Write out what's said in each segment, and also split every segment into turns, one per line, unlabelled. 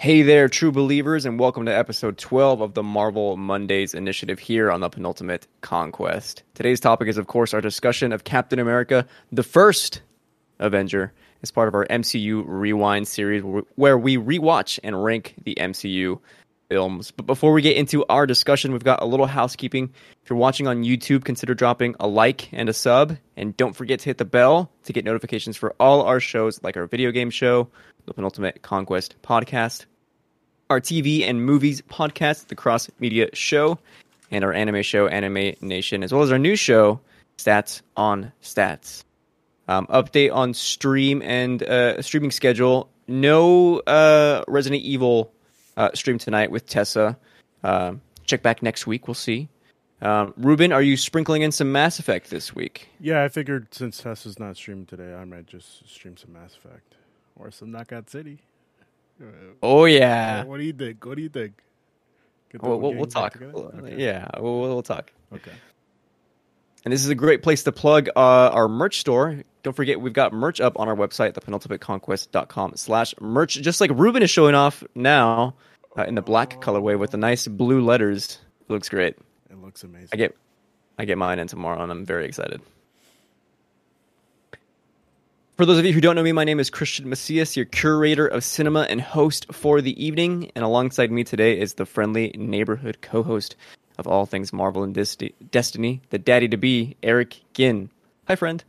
Hey there, true believers, and welcome to episode 12 of the Marvel Mondays initiative here on the Penultimate Conquest. Today's topic is, of course, our discussion of Captain America, the first Avenger, as part of our MCU Rewind series, where we rewatch and rank the MCU films. But before we get into our discussion, we've got a little housekeeping. If you're watching on YouTube, consider dropping a like and a sub. And don't forget to hit the bell to get notifications for all our shows, like our video game show, the Penultimate Conquest podcast, our TV and movies podcast, the Cross Media Show, and our anime show, Anime Nation, as well as our new show, Stats on Stats. Um, update on stream and uh, streaming schedule. No uh, Resident Evil uh, stream tonight with Tessa. Uh, check back next week. We'll see. Um, Ruben, are you sprinkling in some Mass Effect this week?
Yeah, I figured since Tessa's not streaming today, I might just stream some Mass Effect or some Knockout City.
Oh yeah.
What do you think? What do you think?
We'll, we'll, we'll talk. Okay. Yeah, we'll, we'll talk.
Okay.
And this is a great place to plug uh, our merch store. Don't forget, we've got merch up on our website, thepenultimateconquest.com slash merch, just like Ruben is showing off now uh, in the black oh. colorway with the nice blue letters. It looks great.
It looks amazing.
I get, I get mine in tomorrow, and I'm very excited. For those of you who don't know me, my name is Cristian Macias, your curator of cinema and host for the evening. And alongside me today is the friendly neighborhood co host of all things Marvel and Destiny, the daddy to be, Eric Ginn. Hi, friend.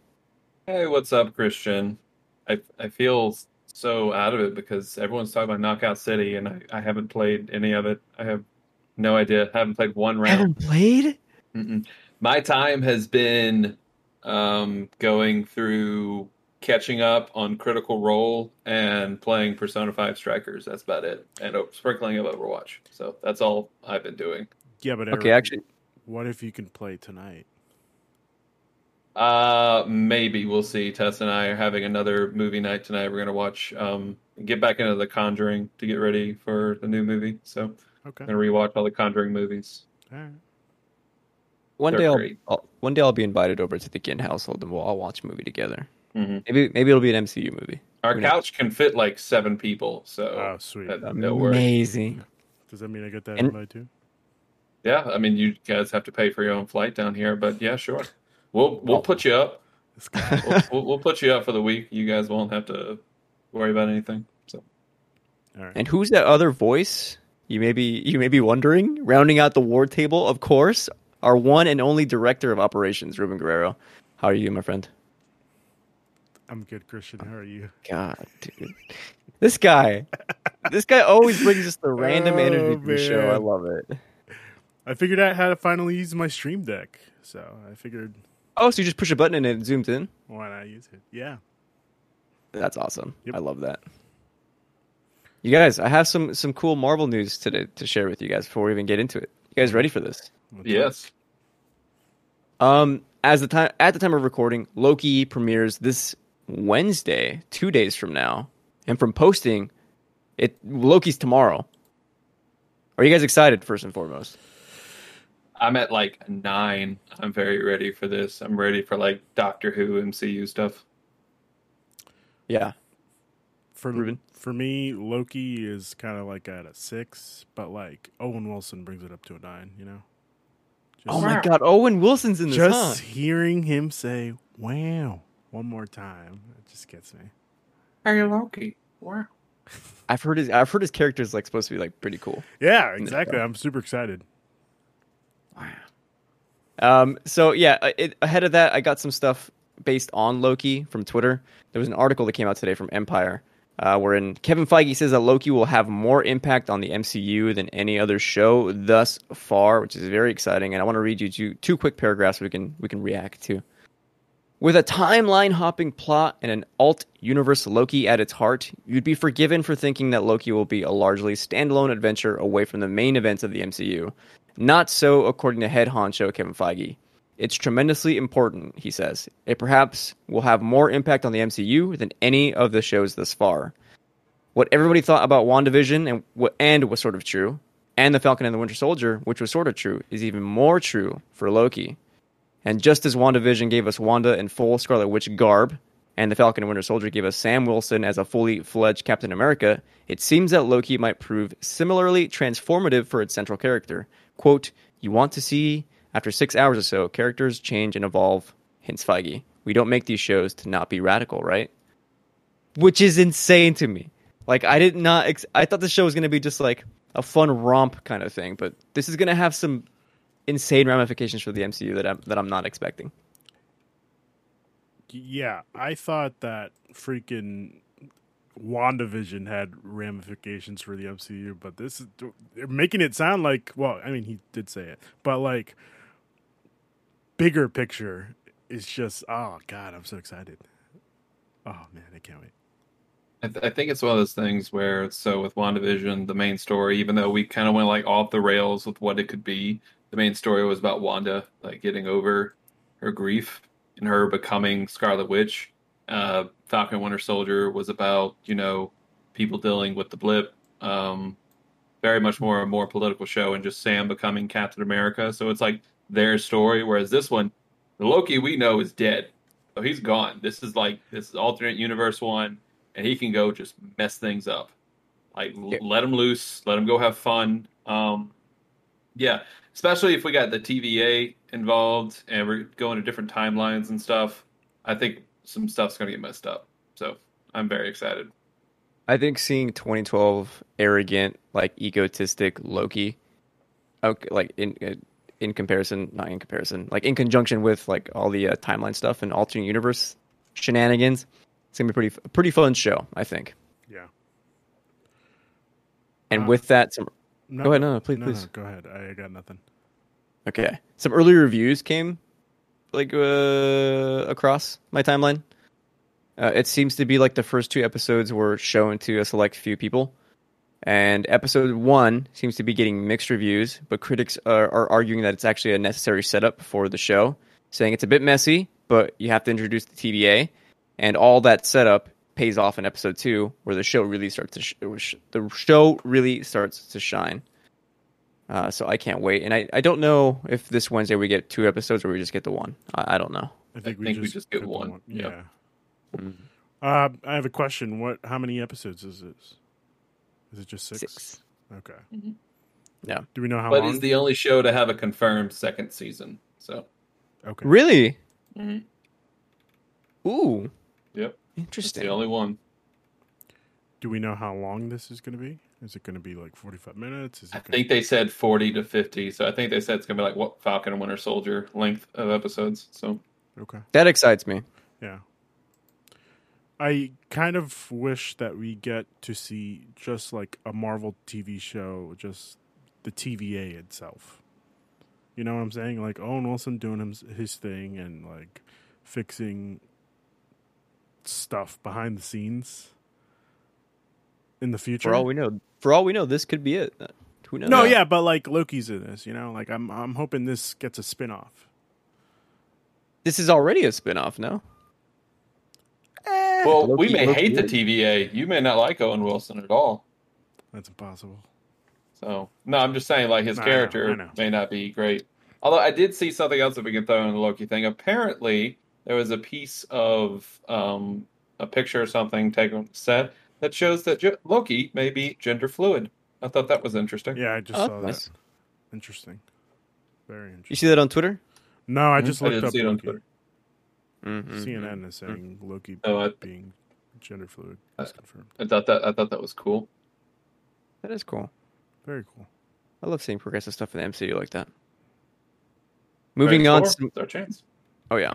Hey, what's up, Cristian? I I feel so out of it because everyone's talking about Knockout City, and I, I haven't played any of it. I have no idea. I haven't played one round.
Haven't played?
Mm-mm. My time has been um, going through catching up on Critical Role and playing Persona 5 Strikers. That's about it. And oh, sprinkling of Overwatch. So that's all I've been doing.
Yeah, but
okay, actually,
what if you can play tonight?
Uh, maybe we'll see. Tess and I are having another movie night tonight. We're gonna watch, um, get back into The Conjuring to get ready for the new movie. So,
okay,
I'm gonna rewatch all the Conjuring movies.
All right.
One They're day, I'll, I'll, one day I'll be invited over to the Ginn household and we'll all watch a movie together.
Mm-hmm.
Maybe maybe it'll be an MCU movie.
Our couch can fit like seven people, so
oh sweet,
that, no Amazing.
Does that mean I get that and, invite too?
Yeah, I mean you guys have to pay for your own flight down here, but yeah, sure. We'll we'll put you up. we'll, we'll, we'll, put you up for the week. You guys won't have to worry about anything. So, all right.
and who's that other voice? You may be you may be wondering. Rounding out the war table, of course, our one and only director of operations, Ruben Guerrero. How are you, my friend?
I'm good, Cristian. How are you?
God, dude. This guy. this guy always brings us the random oh, energy to the show. I love it.
I figured out how to finally use my stream deck. So I figured
Oh, so you just push a button and it zooms in?
Why not use it? Yeah.
That's awesome. Yep. I love that. You guys, I have some some cool Marvel news today to share with you guys before we even get into it. You guys ready for this?
Yes.
Um, as the time at the time of recording, Loki premieres this Wednesday, two days from now, and from posting, it Loki's tomorrow. Are you guys excited? First and foremost,
I'm at like nine. I'm very ready for this. I'm ready for like Doctor Who MCU stuff.
Yeah.
For Ruben? for me, Loki is kind of like at a six, but like Owen Wilson brings it up to a nine. You know.
Oh Just, oh my God, Owen Wilson's in this.
Just huh? hearing him say "Wow" one more time. It just gets me.
Hey Loki. Wow.
I've heard his I've heard his character is like supposed to be like pretty cool.
Yeah, exactly. I'm super excited.
Wow. Um, so yeah, uh, it, ahead of that, I got some stuff based on Loki from Twitter. There was an article that came out today from Empire, uh, wherein Kevin Feige says that Loki will have more impact on the MCU than any other show thus far, which is very exciting. And I want to read you two, two quick paragraphs we can we can react to. With a timeline hopping plot and an alt universe Loki at its heart, you'd be forgiven for thinking that Loki will be a largely standalone adventure away from the main events of the MCU. Not so, according to head honcho Kevin Feige. It's tremendously important, he says. It perhaps will have more impact on the MCU than any of the shows thus far. What everybody thought about WandaVision and, and was sort of true, and The Falcon and the Winter Soldier, which was sort of true, is even more true for Loki. And just as WandaVision gave us Wanda in full Scarlet Witch garb, and the Falcon and Winter Soldier gave us Sam Wilson as a fully fledged Captain America, it seems that Loki might prove similarly transformative for its central character. Quote, You want to see, after six hours or so, characters change and evolve, hints Feige. We don't make these shows to not be radical, right? Which is insane to me. Like, I did not, ex- I thought the show was going to be just like a fun romp kind of thing, but this is going to have some insane ramifications for the MCU that I'm, that I'm not expecting.
Yeah, I thought that freaking WandaVision had ramifications for the MCU, but this is they're making it sound like well, I mean he did say it, but like bigger picture is just oh god, I'm so excited. Oh man, I can't wait.
I, th- I think it's one of those things where so with WandaVision, the main story, even though we kind of went like off the rails with what it could be, the main story was about Wanda like getting over her grief and her becoming Scarlet Witch. Uh, Falcon Winter Soldier was about you know people dealing with the blip. Um, very much more a more political show and just Sam becoming Captain America. So it's like their story. Whereas this one, the Loki we know is dead, so he's gone. This is like this is alternate universe one, and he can go just mess things up. Like
Yeah.
let him loose, let him go have fun. Um, yeah, especially if we got the TVA involved and we're going to different timelines and stuff. I think some stuff's gonna get messed up. So I'm very excited.
I think seeing 2012 arrogant, like egotistic Loki, okay, like in in comparison, not in comparison, like in conjunction with like all the uh, timeline stuff and alternate universe shenanigans, it's gonna be pretty a pretty fun show, I think.
Yeah.
And
Uh,
with that, some
No,
Go ahead, no, no, please,
no,
please.
no, go ahead. I got nothing.
okay, some early reviews came like uh, across my timeline. Uh, it seems to be like the first two episodes were shown to a select few people. And episode one seems to be getting mixed reviews, but critics are, are arguing that it's actually a necessary setup for the show, saying it's a bit messy, but you have to introduce the TVA, and all that setup pays off in episode two, where the show really starts to sh- the show really starts to shine. Uh, so I can't wait, and I, I don't know if this Wednesday we get two episodes or we just get the one. I, I don't know.
I think,
think we just get
the
one.
Yeah.
Yeah.
Uh, I have a question. What? How many episodes is this? Is it just six?
Six.
Okay.
Yeah.
Do we know how long?
but
long?
it's the only show to have a confirmed second season. So
okay.
Really?
Mhm.
Ooh,
yep, it's
interesting.
the only one.
Do we know how long this is going to be? Is it going to be like forty-five minutes? Is it
I
gonna...
think they said forty to fifty. So I think they said it's gonna be like what Falcon and Winter Soldier length of episodes. So
Okay.
That excites me.
Yeah. I kind of wish that we get to see just like a Marvel TV show, just the TVA itself. You know what I'm saying? Like Owen Wilson doing his, his thing and like fixing stuff behind the scenes in the future.
For all we know, for all we know, this could be it. Uh, Who knows?
no, yeah, but like Loki's in this, you know? Like I'm I'm hoping this gets a spin-off.
This is already a spin-off, no?
well,
Loki-
we may
Loki
hate the. TVA. You may not like Owen Wilson at all.
That's impossible.
So no, I'm just saying like his
I know,
character
I know.
may not be great. Although I did see something else that we can throw in the Loki thing. Apparently, there was a piece of um, a picture or something taken on set that shows that J- Loki may be gender fluid. I thought that was interesting.
Yeah, I just
Oh,
saw
nice.
that. Interesting. Very interesting.
You see that on Twitter?
No, I just
I
looked
didn't
up
see it on
Loki.
Twitter.
Mm-hmm.
CNN is saying Loki
Oh, I-
being gender fluid is confirmed.
I thought that I thought that was cool.
That is cool.
Very cool.
I love seeing progressive stuff in the MCU like that. Moving on.
Phase
To,
it's our chance.
oh yeah.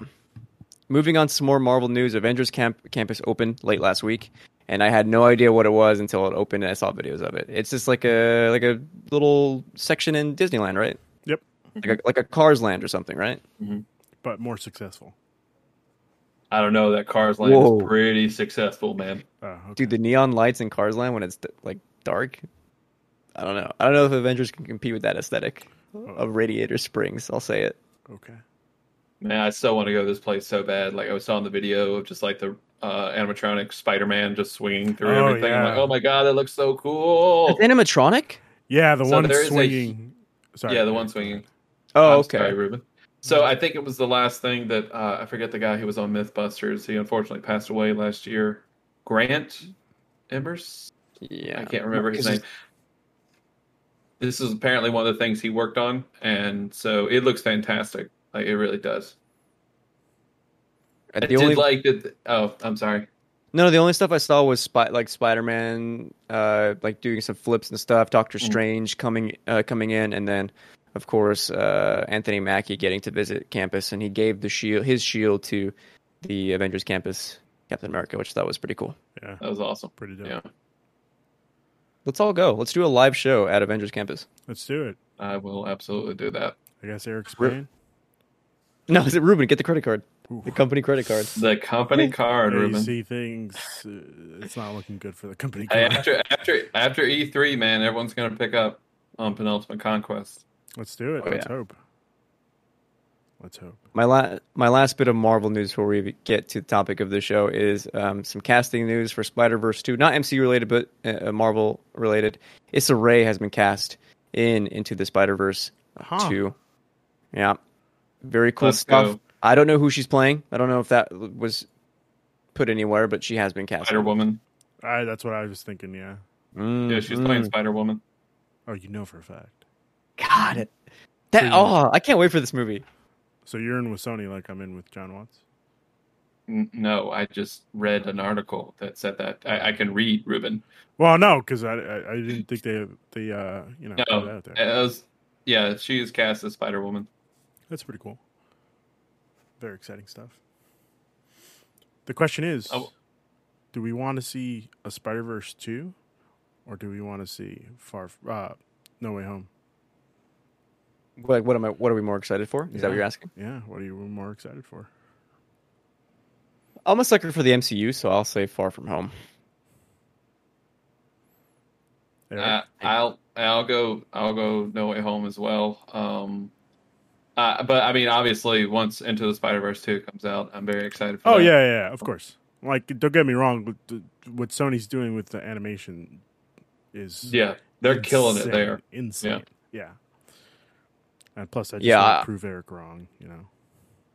Moving on to some more Marvel news. Avengers Camp Campus opened late last week, and I had no idea what it was until it opened and I saw videos of it. It's just like a like a little section in Disneyland, right?
Yep.
Like a, mm-hmm. like a Cars Land or something, right? Mm-hmm.
But more successful.
I don't know. That Cars Land
Whoa.
is pretty successful, man.
Oh, okay.
Dude, the neon lights in Cars Land when it's like dark. I don't know. I don't know if Avengers can compete with that aesthetic of Radiator Springs. I'll say it.
Okay.
Man, I still want to go to this place so bad. Like I saw in the video of just like the uh, animatronic Spider-Man just swinging through
Oh,
everything. I'm like, oh my god, that looks so cool.
It's animatronic.
Yeah, the
So
one
there is a-
swinging. Sorry.
yeah, the one swinging.
Oh,
I'm
okay.
Sorry, Ruben. So I think it was the last thing that uh, I forget the guy who was on MythBusters. He unfortunately passed away last year. Grant Embers.
Yeah,
I can't remember his name. This is apparently one of the things he worked on, and so it looks fantastic. Like it really does. I
The
did
only
like that. Oh, I'm sorry.
no, the only stuff I saw was spy, like Spider Man, uh, like doing some flips and stuff. Doctor
Mm.
Strange coming uh, coming in, and then of course uh, Anthony Mackie getting to visit campus, and he gave the shield his shield to the Avengers campus, Captain America, which I thought was pretty cool.
Yeah,
That was awesome.
pretty dope.
Yeah,
Let's all go. Let's do a live show at Avengers campus.
Let's do it.
I will absolutely do that.
I guess Eric's
Rip.
playing.
No, is it Ruben? Get the credit card, the company credit card.
The company card,
Yeah, you
Ruben.
see things. Uh, it's not looking good for the company.
Hey,
card.
after after after E3, man, everyone's gonna pick up on Penultimate Conquest.
Let's do it.
Oh,
Let's
yeah.
hope. Let's hope.
My la- my last bit of Marvel news before we get to the topic of the show is um, some casting news for Spider Verse two, not MCU related, but uh, Marvel related. Issa Rae has been cast in into the Spider Verse
Huh.
two. Yeah, very cool
Let's
stuff.
go.
I don't know who she's playing. I don't know if that was put anywhere, but she has been cast.
Spider Woman.
I, that's what I was thinking. Yeah.
Mm,
Yeah, she's
mm.
playing Spider Woman.
Oh, you know for a fact.
Got it. That
So
oh, I can't wait for this movie.
So you're in with Sony, like I'm in with Jon Watts.
N- No, I just read an article that said that. I, I can read, Ruben.
Well, no, because I, I I didn't think they they uh you know
No,
out there.
it was, yeah, she is cast as Spider Woman.
That's pretty cool. Very exciting stuff. The question is,
Oh.
do we want to see a Spider Verse two, or do we want to see Far uh, No Way Home?
What what am I? What are we more excited for? Is that what you're asking?
Yeah, what are you more excited for?
I'm a sucker for the MCU, so I'll say Far From Home.
Uh, I'll I'll go I'll go No Way Home as well. Um, uh, but I mean, obviously, once Into the Spider Verse two comes out, I'm very excited for it.
oh
that.
yeah, yeah, yeah, of course. Like, don't get me wrong. But the, what Sony's doing with the animation is
yeah, they're killing it
insane,
there.
Insane. Yeah. And plus, I just
Yeah,
want to prove Eric wrong. You know.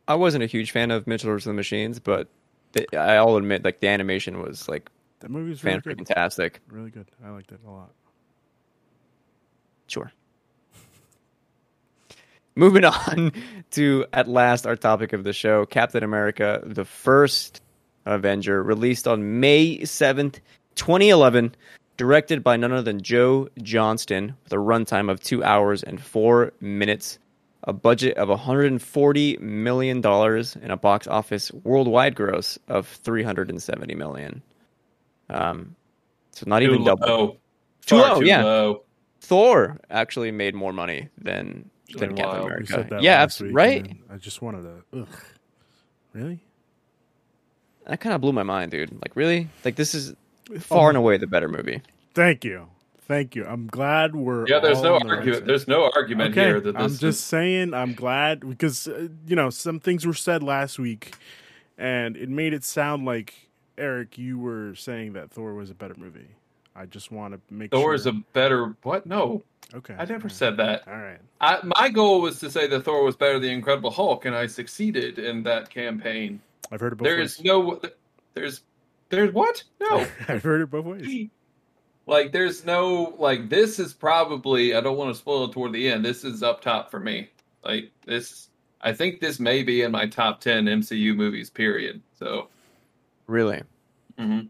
I wasn't a huge fan of Mitchell vs. the Machines, but the, I'll admit, like the animation was like
That movie's really
fan
good.
fantastic.
Really good. I liked it a lot.
Sure. Moving on to at last our topic of the show, Captain America: The First Avenger, released on May seventh, twenty eleven, directed by none other than Joe Johnston, with a runtime of two hours and four minutes, a budget of 140 million dollars, and a box office worldwide gross of 370 million. Um, so not
Too
even double.
low.
Too low,
too
yeah.
low.
Thor actually made more money than than
Really
Captain America.
said that
yeah,
last
abs-
week,
right.
I just wanted to. Ugh. Really?
That kind of blew my mind, dude. Like, really? Like, this is far and away the better movie.
Thank you. Thank you. I'm glad we're.
Yeah, there's
all
no
the
argument.
side.
There's no argument
okay.
here that this
I'm
is-
just saying. I'm glad because uh, you know some things were said last week, and it made it sound like Eric, you were saying that Thor was a better movie. I just want to make
Thor is a better what? No,
okay.
I never
all right.
said that.
All right.
I, my goal was to say that Thor was better than the Incredible Hulk, and I succeeded in that campaign.
I've heard it both
There
ways.
is no, there's, there's what? No,
I've heard it both ways.
like there's no like this is probably I don't want to spoil it toward the end. This is up top for me. Like this, I think this may be in my top ten MCU movies. Period. So,
Really.
mhm.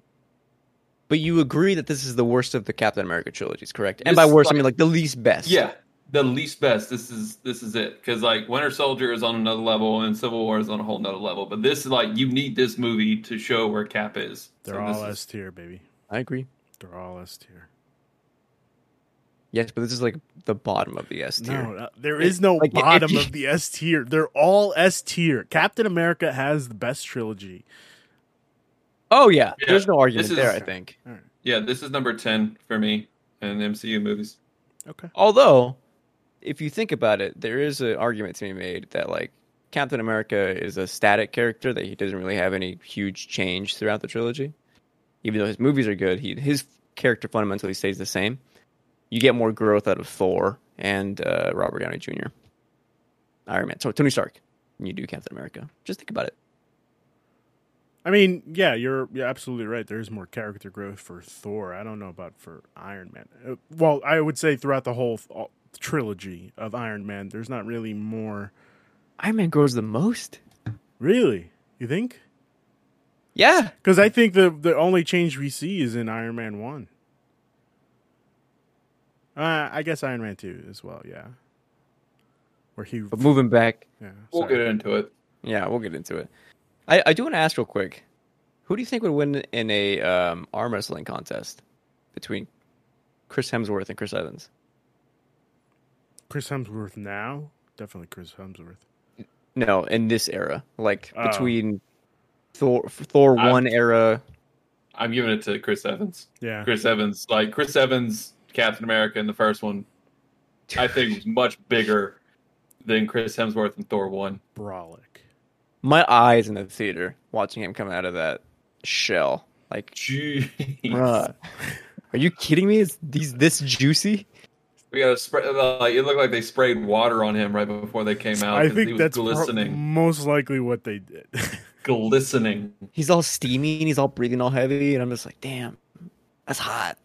But you agree that this is the worst of the Captain America trilogies, correct? And
This
by
is
worst, I mean like the least best.
yeah, the least best. This is this is it because like Winter Soldier is on another level and Civil War is on a whole nother level. But this is like you need this movie to show where Cap is.
They're
So
all S tier, baby.
I agree.
They're all S tier.
Yes, but this is like the bottom of the S tier.
No, there is no
Like,
bottom
you-
of the S tier. They're all S tier. Captain America has the best trilogy.
Oh yeah,
Yeah,
there's no argument
this is-
there. I think.
All right.
Yeah, this is number ten for me in MCU movies.
Okay.
Although, if you think about it, there is an argument to be made that like Captain America is a static character that he doesn't really have any huge change throughout the trilogy. Even though his movies are good, he his character fundamentally stays the same. You get more growth out of Thor and uh, Robert Downey Jr. Iron Man. So Tony Stark. than you do Captain America. Just think about it.
I mean, yeah, you're you're absolutely right. There's more character growth for Thor. I don't know about for Iron Man. Uh, Well, I would say throughout the whole all, trilogy of Iron Man, there's not really more.
Iron Man grows the most.
Really, you think?
Yeah,
Because I think the the only change we see is in Iron Man one. Uh, I guess Iron Man two as well. Yeah, where he.
but moving back,
Yeah,
We'll get into it.
yeah, we'll get into it. I, I do want to ask real quick, who do you think would win in a um, arm wrestling contest between Chris Hemsworth and Chris Evans?
Chris Hemsworth now, definitely Chris Hemsworth.
No, in this era, like
Oh.
between Thor Thor
I-
one era.
I'm giving it to Chris Evans.
Yeah,
Chris Evans, like Chris Evans, Captain America in the first one, I think was much bigger than Chris Hemsworth in Thor one.
Brolic.
My eyes in the theater watching him come out of that shell. Like,
Jeez.
are you kidding me? Is these this juicy?
We got to spray. Like it looked like they sprayed water on him right before they came out.
I
'cause he
think
was
that's pro-
glistening,
most likely what they did.
glistening.
He's all steamy and he's all breathing all heavy, and I'm just like, damn, that's hot.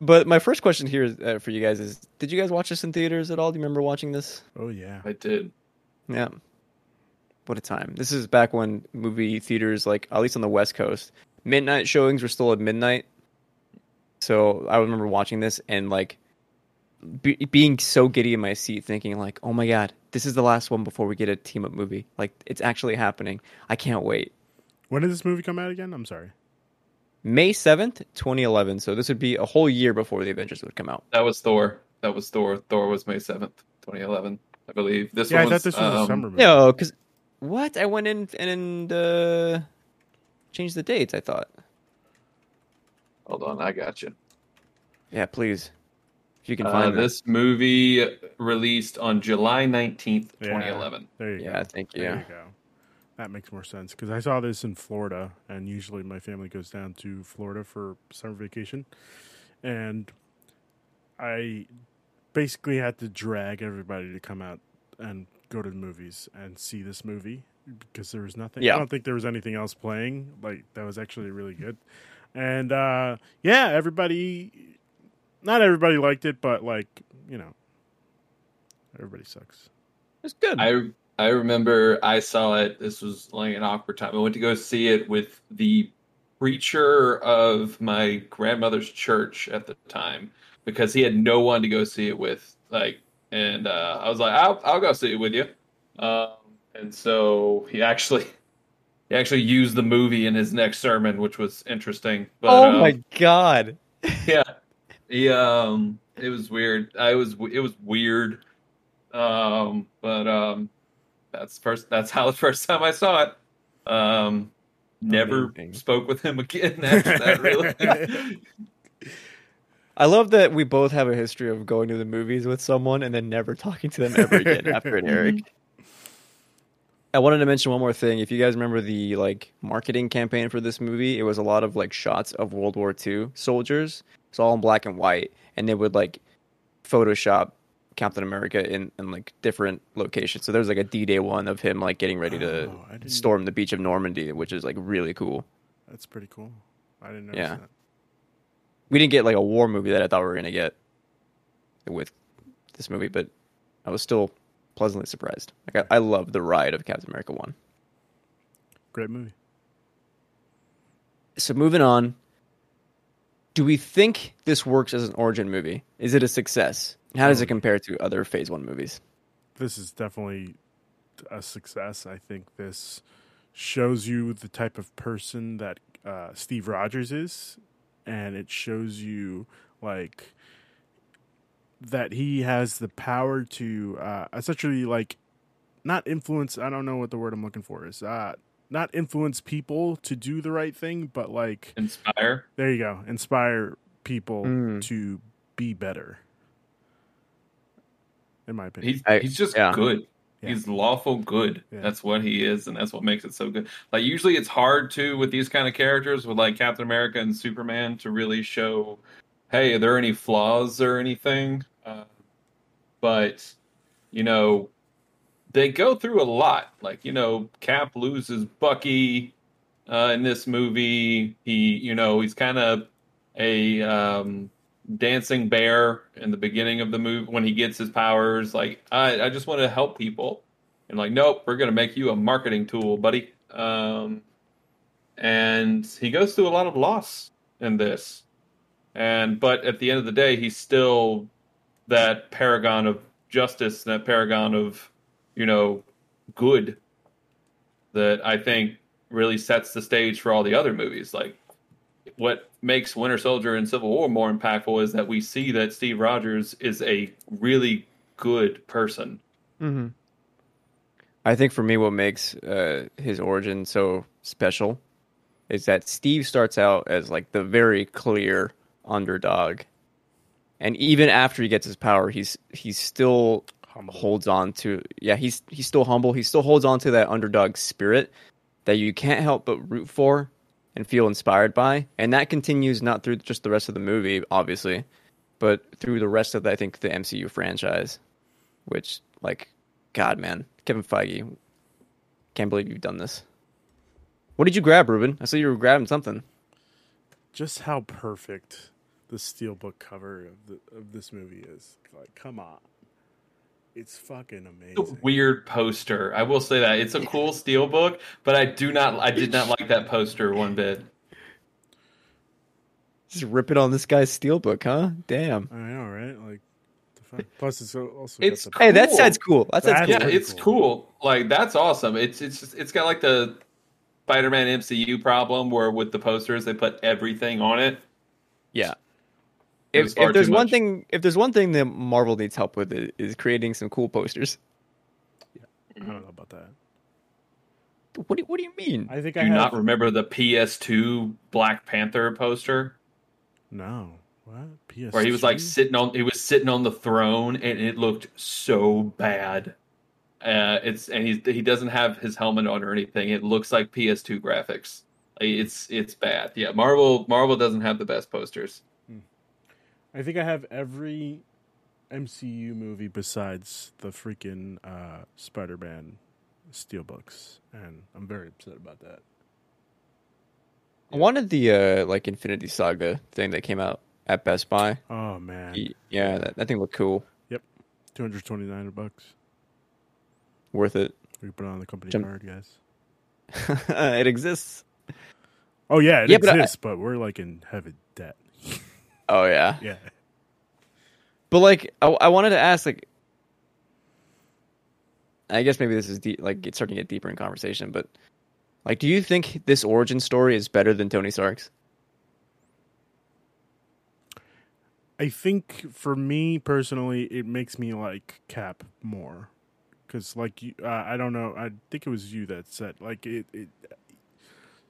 But my first question here is, uh, for you guys is: Did you guys watch this in theaters at all? Do you remember watching this?
oh yeah,
I did.
Yeah. What a time. This is back when movie theaters, like at least on the West Coast, midnight showings were still at midnight. So I remember watching this and like be- being so giddy in my seat, thinking like, "Oh my god, this is the last one before we get a team up movie. Like it's actually happening. I can't wait."
when did this movie come out again? I'm sorry.
May seventh, twenty eleven. So this would be a whole year before the Avengers would come out.
That was Thor. That was Thor. Thor was May seventh, twenty eleven, I believe. This
Yeah, I
one
thought this was a
um,
summer movie.
No, because what? I went in and uh, changed the dates. I thought.
Hold on, I got you.
Yeah, please. If you can
Uh,
find
this movie released on July nineteenth,
Yeah.
twenty eleven.
There you
that.
go.
Yeah, thank you.
There you go. That makes more sense because I saw this in Florida, and usually my family goes down to Florida for summer vacation, and I basically had to drag everybody to come out and go to the movies and see this movie because there was nothing.
Yeah.
I don't think there was anything else playing like that was actually really good, and uh, yeah, everybody, not everybody liked it, but like you know, everybody sucks.
It's good.
I I remember I saw it. This was like an awkward time. I went to go see it with the preacher of my grandmother's church at the time because he had no one to go see it with. Like, and uh, I was like, I'll I'll go see it with you. Um, and so he actually he actually used the movie in his next sermon, which was interesting. But,
oh
um,
my god.
yeah yeah um it was weird i was it was weird um but um that's first that's how the first time i saw it um never
Amazing.
spoke with him again after that really
I love that we both have a history of going to the movies with someone and then never talking to them ever again after it, Eric. Mm-hmm. I wanted to mention one more thing. If you guys remember the like marketing campaign for this movie, it was a lot of like shots of World War II soldiers. It's all in black and white, and they would like Photoshop Captain America in, in like different locations. So there's like a D-Day one of him like getting ready to
Oh,
storm the beach of Normandy, which is like really cool.
That's pretty cool. I didn't notice
Yeah.
that.
We didn't get like a war movie that I thought we were gonna get with this movie, but I was still pleasantly surprised. Like I, I love the ride of Captain America one.
Great movie.
So moving on, do we think this works as an origin movie? Is it a success? How does it compare to other Phase One movies?
This is definitely a success. I think this shows you the type of person that uh, Steve Rogers is, and it shows you like that he has the power to uh, essentially like not influence. I don't know what the word I'm looking for is. Uh, not influence people to do the right thing, but like
inspire
there you go, inspire people
Mm.
to be better. In my opinion,
he's
I-
he's just
yeah.
good
Yeah.
he's lawful good
Yeah.
that's what he is and that's what makes it so good like usually it's hard to with these kind of characters with like captain america and superman to really show hey are there any flaws or anything uh, but you know they go through a lot. Like you know, Cap loses Bucky uh, in this movie. He, you know, he's kind of a um, dancing bear in the beginning of the movie when he gets his powers. Like, I, I just want to help people, and like, nope, we're gonna make you a marketing tool, buddy. Um, and he goes through a lot of loss in this, and but at the end of the day, he's still that paragon of justice, that paragon of you know good that I think really sets the stage for all the other movies. Like what makes Winter Soldier and Civil War more impactful is that we see that Steve Rogers is a really good person.
Mm-hmm. I think for me, what makes uh, his origin so special is that Steve starts out as like the very clear underdog, and even after he gets his power, he's he's still
Humble.
holds on to yeah he's he's still humble. He still holds on to that underdog spirit that you can't help but root for and feel inspired by, and that continues not through just the rest of the movie, obviously, but through the rest of the, I think the MCU franchise, which like God man, Kevin Feige, can't believe you've done this. What did you grab, Ruben? I saw you were grabbing something.
Just how perfect the steelbook cover of the of this movie is. Like, come on. It's fucking
It's a
amazing.
weird poster. I will say that it's a cool steelbook, but I do not. I did not like that poster one bit.
Just ripping on this guy's steelbook, huh? Damn.
I know, right? Like, the fuck? plus it's also
It's
got
Hey, that
Cool.
cool. That side's
That's
cool.
Yeah, it's
cool.
cool. Like that's awesome. It's it's just, it's got like the Spider-Man MCU problem where with the posters they put everything on it.
Yeah.
It was
If, if there's one
much.
thing, if there's one thing that Marvel needs help with, it is creating some cool posters.
Yeah, I don't know about that.
What do, what do you mean?
I think
Do
I
you
have
not remember the PS2 Black Panther poster
no. What? PS
where he was like sitting on he was sitting on the throne and it looked so bad. Uh, it's and he's he doesn't have his helmet on or anything. It looks like PS2 graphics. It's it's bad. Yeah, Marvel Marvel doesn't have the best posters.
I think I have every MCU movie besides the freaking uh, Spider-Man steelbooks, and I'm very upset about that.
I wanted the uh, like Infinity Saga thing that came out at Best Buy.
Oh man,
Yeah, that, that thing looked cool.
Yep, two hundred twenty-nine bucks.
Worth it.
We put it on the company
Jump-
card, guys.
it exists.
Oh yeah, it
Yeah, but I-
exists, but, we're like in heavy debt.
Oh yeah.
Yeah,
But like, I, I wanted to ask, like, I guess maybe this is deep, like it's starting to get deeper in conversation. But like, do you think this origin story is better than Tony Stark's?
I think for me personally, it makes me like Cap more because, like, you, uh, I don't know. I think it was you that said like it. it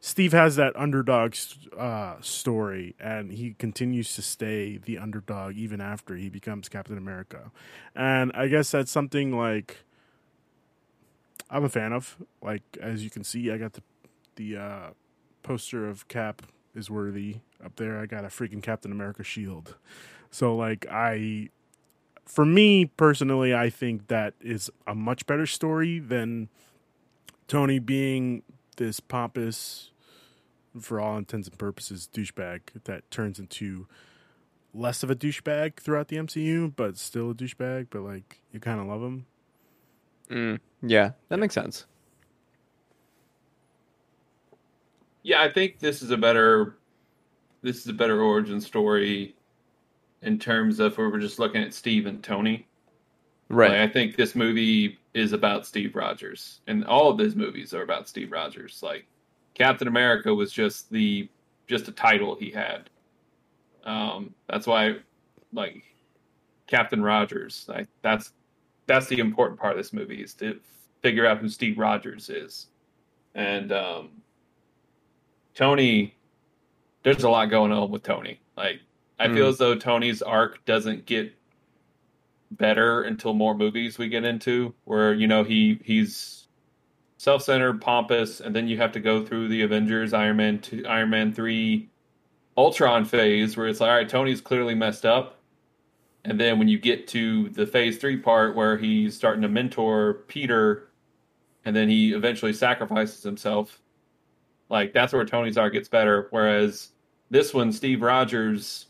Steve has that underdog uh, story, and he continues to stay the underdog even after he becomes Captain America. And I guess that's something like I'm a fan of. Like as you can see, I got the the uh, poster of Cap is worthy up there. I got a freaking Captain America shield. So like I for me personally, I think that is a much better story than Tony being this pompous, for all intents and purposes, douchebag that turns into less of a douchebag throughout the MCU, but still a douchebag. But like you kind of love him.
Mm, yeah, that makes sense.
Yeah, I think this is a better this is a better origin story in terms of if we're just looking at Steve and Tony.
Right.
Like, I think this movie is about Steve Rogers, and all of his movies are about Steve Rogers. Like Captain America was just the just a title he had. Um, that's why, like Captain Rogers, like that's that's the important part of this movie is to figure out who Steve Rogers is, and um, Tony. There's a lot going on with Tony. Like I feel
Mm.
as though Tony's arc doesn't get better until more movies we get into where you know he he's self-centered pompous and then you have to go through the avengers iron man 2 iron man 3 ultron phase where it's like all right tony's clearly messed up And then when you get to the phase three part where he's starting to mentor Peter, and then he eventually sacrifices himself, like that's where Tony Stark gets better. Whereas this one, Steve Rogers,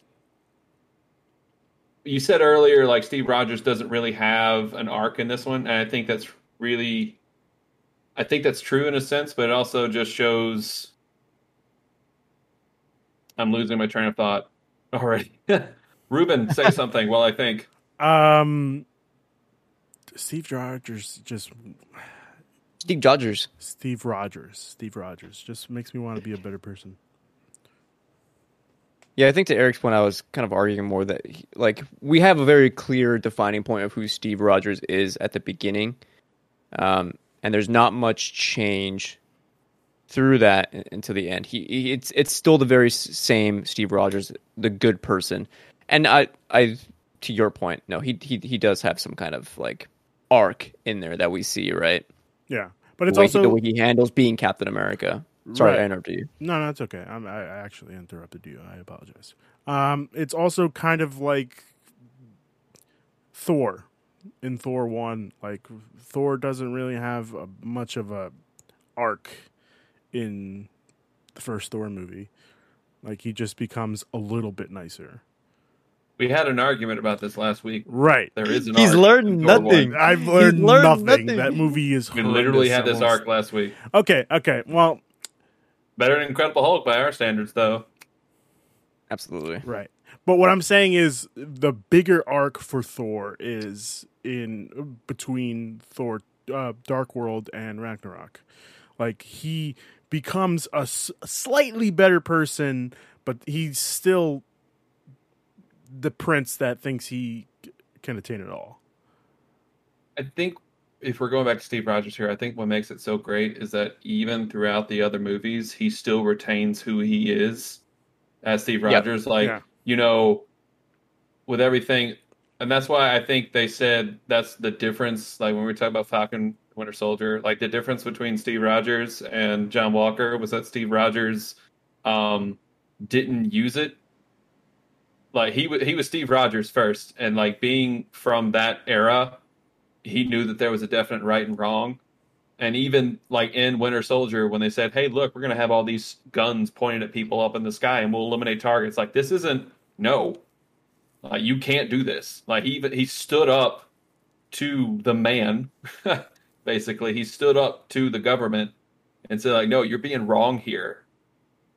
you said earlier, like Steve Rogers doesn't really have an arc in this one, and I think that's really, I think that's true in a sense, but it also just shows. I'm losing my train of thought already. Ruben, say something Well, I think.
Um, Steve Rogers just
Steve Rogers.
Steve Rogers. Steve Rogers just makes me want to be a better person.
Yeah, I think to Eric's point, I was kind of arguing more that he, like we have a very clear defining point of who Steve Rogers is at the beginning, um, and there's not much change through that until the end. He, he it's it's still the very same Steve Rogers, the good person, and I I to your point, no, he he he does have some kind of like arc in there that we see, right?
Yeah, but it's
the
also
the way he handles being Captain America. Sorry,
Right.
I interrupted you.
No, no, it's okay. I'm, I I actually interrupted you. I apologize. Um, it's also kind of like Thor in Thor one. Like Thor doesn't really have a, much of a arc in the first Thor movie. Like he just becomes a little bit nicer.
We had an argument about this last week.
Right.
There is an
He's
arc
learned nothing.
1.
I've learned,
learned
nothing.
nothing.
That movie is.
We literally had this
almost.
arc last week.
Okay. Okay. Well,
Better than Incredible Hulk by our standards, though.
Absolutely.
Right. But what I'm saying is the bigger arc for Thor is in between Thor uh, Dark World and Ragnarok. Like he becomes a s- slightly better person, but he's still the prince that thinks he c- can attain it all.
I think if we're going back to Steve Rogers here, I think what makes it so great is that even throughout the other movies, he still retains who he is as Steve
Yep.
Rogers. Like,
Yeah.
you know, with everything. And that's why I think they said that's the difference. Like when we talk about Falcon Winter Soldier, like the difference between Steve Rogers and John Walker was that Steve Rogers um, didn't use it. Like he wa- he was Steve Rogers first, and like being from that era, he knew that there was a definite right and wrong. And even like in Winter Soldier, when they said, "Hey, look, we're gonna have all these guns pointed at people up in the sky, and we'll eliminate targets," like this isn't no, like you can't do this. Like he even he stood up to the man, basically. He stood up to the government and said, "Like, no, you're being wrong here."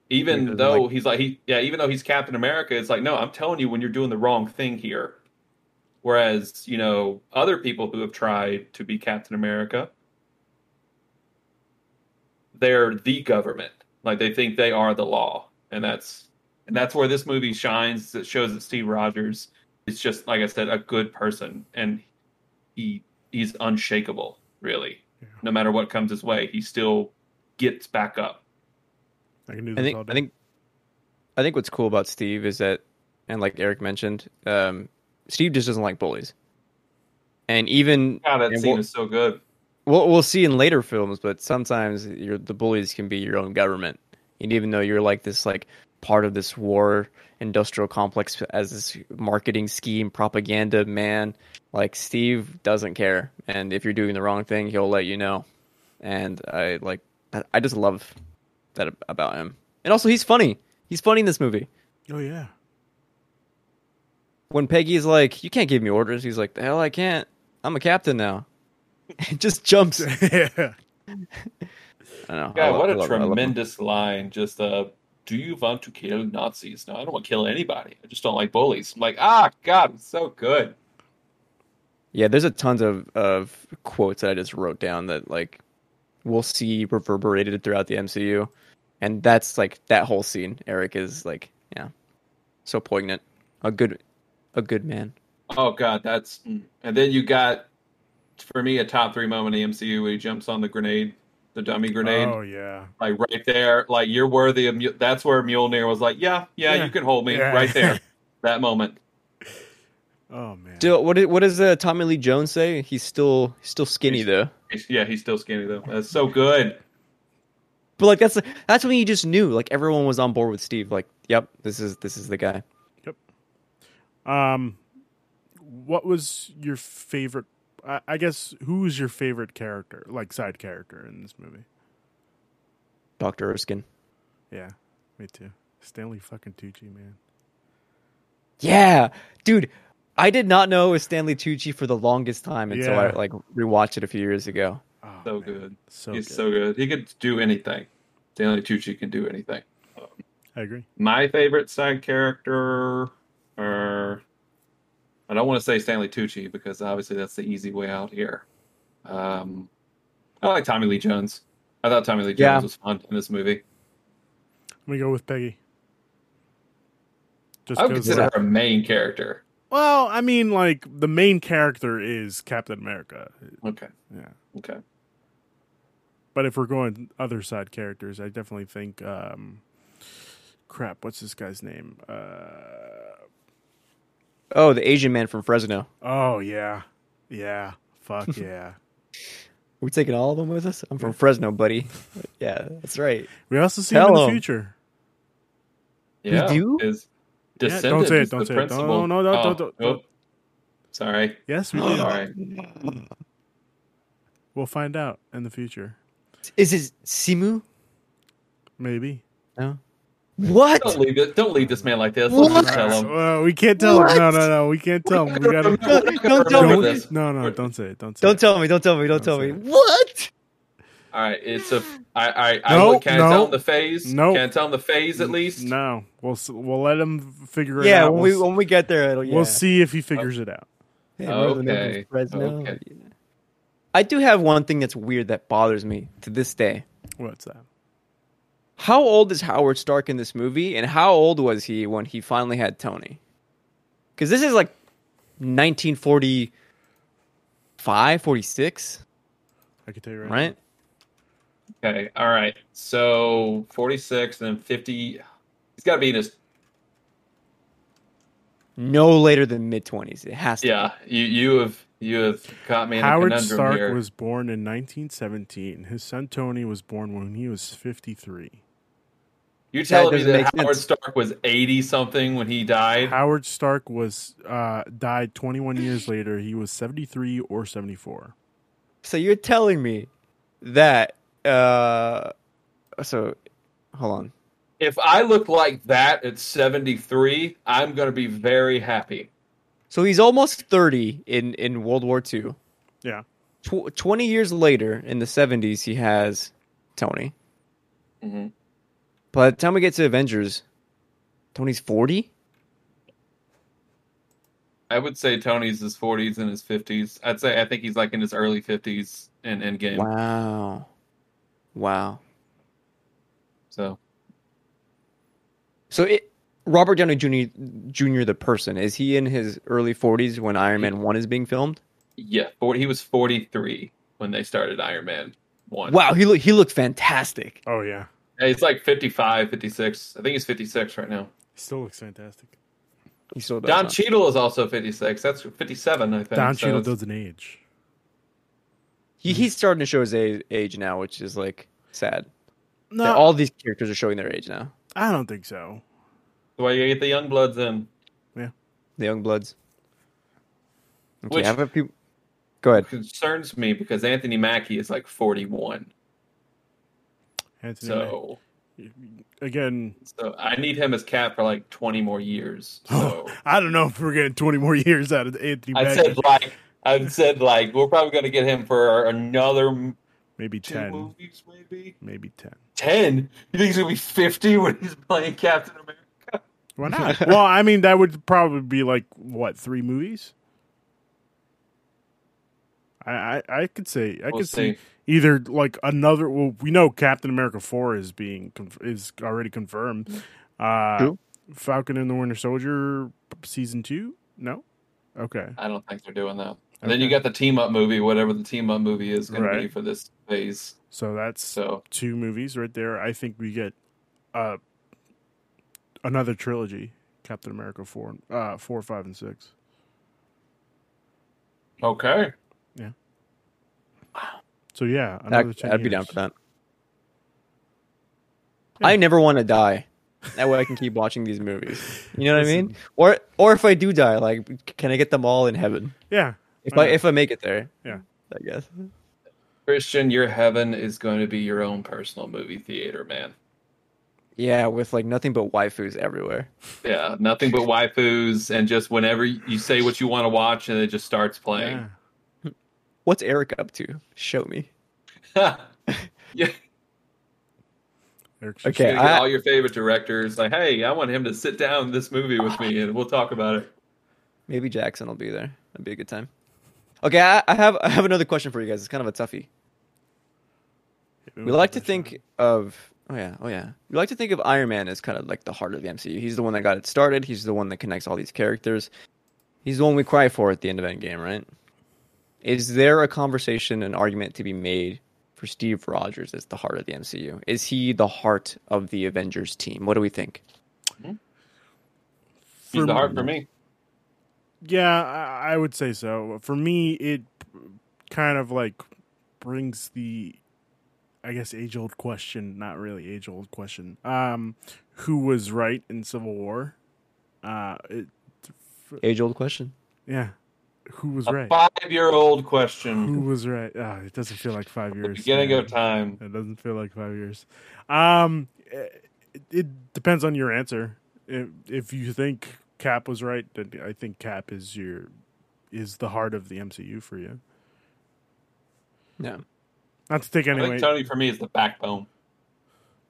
Even though
like-
he's like he yeah, even though he's Captain America, it's like, no, I'm telling you when you're doing the wrong thing here. Whereas, you know, other people who have tried to be Captain America, they're the government. Like they think they are the law. And that's and that's where this movie shines. It shows that Steve Rogers is just like I said, a good person and he he's unshakable, really.
Yeah.
No matter what comes his way, he still gets back up.
I can do
I think
all day.
I think I think what's cool about Steve is that, and like Eric mentioned, um, Steve just doesn't like bullies. And even
God, that
and
scene
we'll,
is so good.
we'll we'll see in later films, but sometimes you're, the bullies can be your own government, and even though you're like this like part of this war industrial complex as this marketing scheme propaganda man, like Steve doesn't care, and if you're doing the wrong thing, he'll let you know. And I like I- I just love that about him, and also he's funny. He's funny in this movie.
oh yeah.
When Peggy's like, "You can't give me orders," he's like, "The hell I can't. I'm a captain now." It just jumps. I
yeah.
don't know. I
God,
love-
what a
love- I love him.
tremendous line. Just uh do you want to kill Nazis? No, I don't want to kill anybody. I just don't like bullies. I'm like, ah, God, it's so good.
Yeah, there's a tons of of quotes that I just wrote down that like we'll see reverberated throughout the MCU, and that's like that whole scene. Eric is like, yeah, so poignant. A good, a good man.
Oh God, that's and then you got for me a top three moment in the MCU where he jumps on the grenade, the dummy grenade,
Oh yeah.
like right there, like you're worthy of. Mjol- That's where Mjolnir was like, yeah, yeah,
Yeah.
you can hold me
Yeah.
right there. that moment.
Oh man.
Still, what did, what does uh, Tommy Lee Jones say? He's still he's still skinny
He's-
though.
He's- yeah, he's still skinny though. That's so good.
But like that's that's when you just knew like everyone was on board with Steve. Like, yep, this is this is the guy.
Um, what was your favorite? I, I guess who was your favorite character, like side character in this movie?
Doctor Erskine.
Yeah, me too. Stanley fucking Tucci, man.
Yeah, dude. I did not know it was Stanley Tucci for the longest time until
Yeah.
I like rewatched it a few years ago.
Oh,
So
man.
good.
So
He's
good.
so good. He could do anything. Stanley Tucci can do anything.
I agree.
My favorite side character, or I don't want to say Stanley Tucci because obviously that's the easy way out here. Um, I like Tommy Lee Jones. I thought Tommy Lee Jones
Yeah.
was fun in this movie.
Let me go with Peggy. Just
I would consider her a main character.
well, I mean, like the main character is Captain America.
Okay.
Yeah.
Okay.
But if we're going other side characters, I definitely think um crap, what's this guy's name? Uh
Oh, the Asian man from Fresno.
oh yeah. Yeah. Fuck yeah.
We're taking all of them with us. I'm from Fresno, buddy. Yeah, that's right.
We also see him in
Hello.
the future.
Yeah.
do?
His
Yeah, don't say it,
is
don't
the
say it.
principal.
No, no, no,
Oh,
don't- don't-
oh. Sorry.
Yes, we do.
Sorry.
We'll find out in the future.
Is it Simu?
Maybe.
No. What?
Don't leave it. Don't leave this man like this. Let's just tell him.
Well, we can't tell him. No, no, no. We can't tell him. We gotta.
Don't- don't tell me.
this.
No, no, don't say it. Don't say
Don't
it.
tell me. Don't tell me. Don't tell
Don't
me.
it.
What?
All right, it's a. I I I
No,
look, can't
no.
tell him the phase?
No.
Can't tell him the phase at least?
No, we'll we'll let him figure it
Yeah,
out.
when
We'll,
we when we get there, it'll. Yeah.
we'll see if he figures it out.
Hey, remember the man from
Okay, okay.
I do have one thing that's weird that bothers me to this day.
What's that?
How old is Howard Stark in this movie, and how old was he when he finally had Tony? Because this is like 1945, 46,
I can tell you right.
right?
Okay, all right. So forty six and then fifty. He's got to be in his.
No later than mid 20s. It has to.
Yeah, you you have you have caught me in
Howard Stark
here.
was born in 1917. His son Tony was born when he was 53.
You're telling me that Howard
sense.
Stark was eighty something when he died?
Howard Stark was uh, died 21 years later. He was 73 or 74.
So you're telling me that. uh So, hold on.
If I look like that at seventy three, I'm going to be very happy.
So he's almost 30 in, in World War II.
Yeah.
Tw- 20 years later, in the 70s, he has Tony.
hmm
By the time we get to Avengers, Tony's 40?
I would say Tony's his forties and his fifties. I'd say I think he's like in his early fifties in Endgame.
Wow. Wow.
So
So it, Robert Downey Jr., Jr., the person, is he in his early 40s when Iron Man 1 is being filmed?
yeah, 40, he was forty three when they started Iron Man one.
Wow, he, look, he looked fantastic.
Oh yeah.
Yeah, he's like 55, 56. I think he's 56 right now.
He still looks fantastic.
He still does.
Don
huh?
Cheadle is also 56. That's 57, I think.
Don
so
Cheadle
it's-
doesn't age.
he, he's starting to show his age now, which is like sad.
No,
That all these characters are showing their age now.
I don't think so.
That's why you get the young bloods in.
Yeah, the young bloods. Okay,
Which-
have a few. Go ahead.
Concerns me because Anthony Mackie is like 41.
Anthony
So,
again,
so I need him as Cap for like 20 more years. So
I don't know if we're getting 20 more years out of Anthony
I said like I said like we're probably going to get him for another
maybe 10.
movies, maybe
Maybe 10.
10. You think he's going to be 50 when he's playing Captain America?
Why not? well, I mean, that would probably be like, what, three movies? I, I, I could say I
We'll
could see
see.
Either like another. Well, we know Captain America four is being is already confirmed. Uh,
True.
Falcon and the Winter Soldier season two. No, okay.
I don't think they're doing that. And then you
Okay.
got the team up movie, whatever the team up movie is going to be for this phase.
So that's
So
two movies right there. I think we get uh another trilogy. Captain America four, uh, four, five, and six.
okay,
So yeah, another
I'd,
10
I'd be down for that.
Yeah.
I never want to die. That way I can keep watching these movies. You know what I mean? Or or if I do die, like can I get them all in heaven?
Yeah.
If
Why
I if I make it there.
Yeah.
I guess.
Cristian, your heaven is going to be your own personal movie theater, man.
Yeah, with like nothing but waifus everywhere.
Yeah, nothing but waifus, and just whenever you say what you want to watch, and it just starts playing.
Yeah.
What's Eric up to? Show me.
Yeah,
Eric
Okay.
You're gonna get
I-
all your favorite directors. Like, hey, I want him to sit down this movie with me, and we'll talk about it.
Maybe Jackson will be there. That'd be a good time. Okay, I, I have I have another question for you guys. It's kind of a toughie. We like to think of oh yeah oh yeah we like to think of Iron Man as kind of like the heart of the MCU. He's the one that got it started. He's the one that connects all these characters. He's the one we cry for at the end of Endgame, right? Is there a conversation, an argument to be made for Steve Rogers as the heart of the MCU? Is he the heart of the Avengers team? What do we think?
He's
For
the heart
me-
for me.
Yeah, I, I would say so. For me, it kind of like brings the, I guess, age old question. Not really age old question. Um, who was right in Civil War? Uh, it,
Age old question.
yeah, who was
A
right?
five-year-old question.
Who was right? Ah, it doesn't feel like five
The
years.
beginning
man.
of time.
It doesn't feel like five years. Um, it, it depends on your answer. If, if you think Cap was right, then I think Cap is your is the heart of the MCU for you.
Yeah.
Not to take
I
anyway.
think Tony for me is the backbone.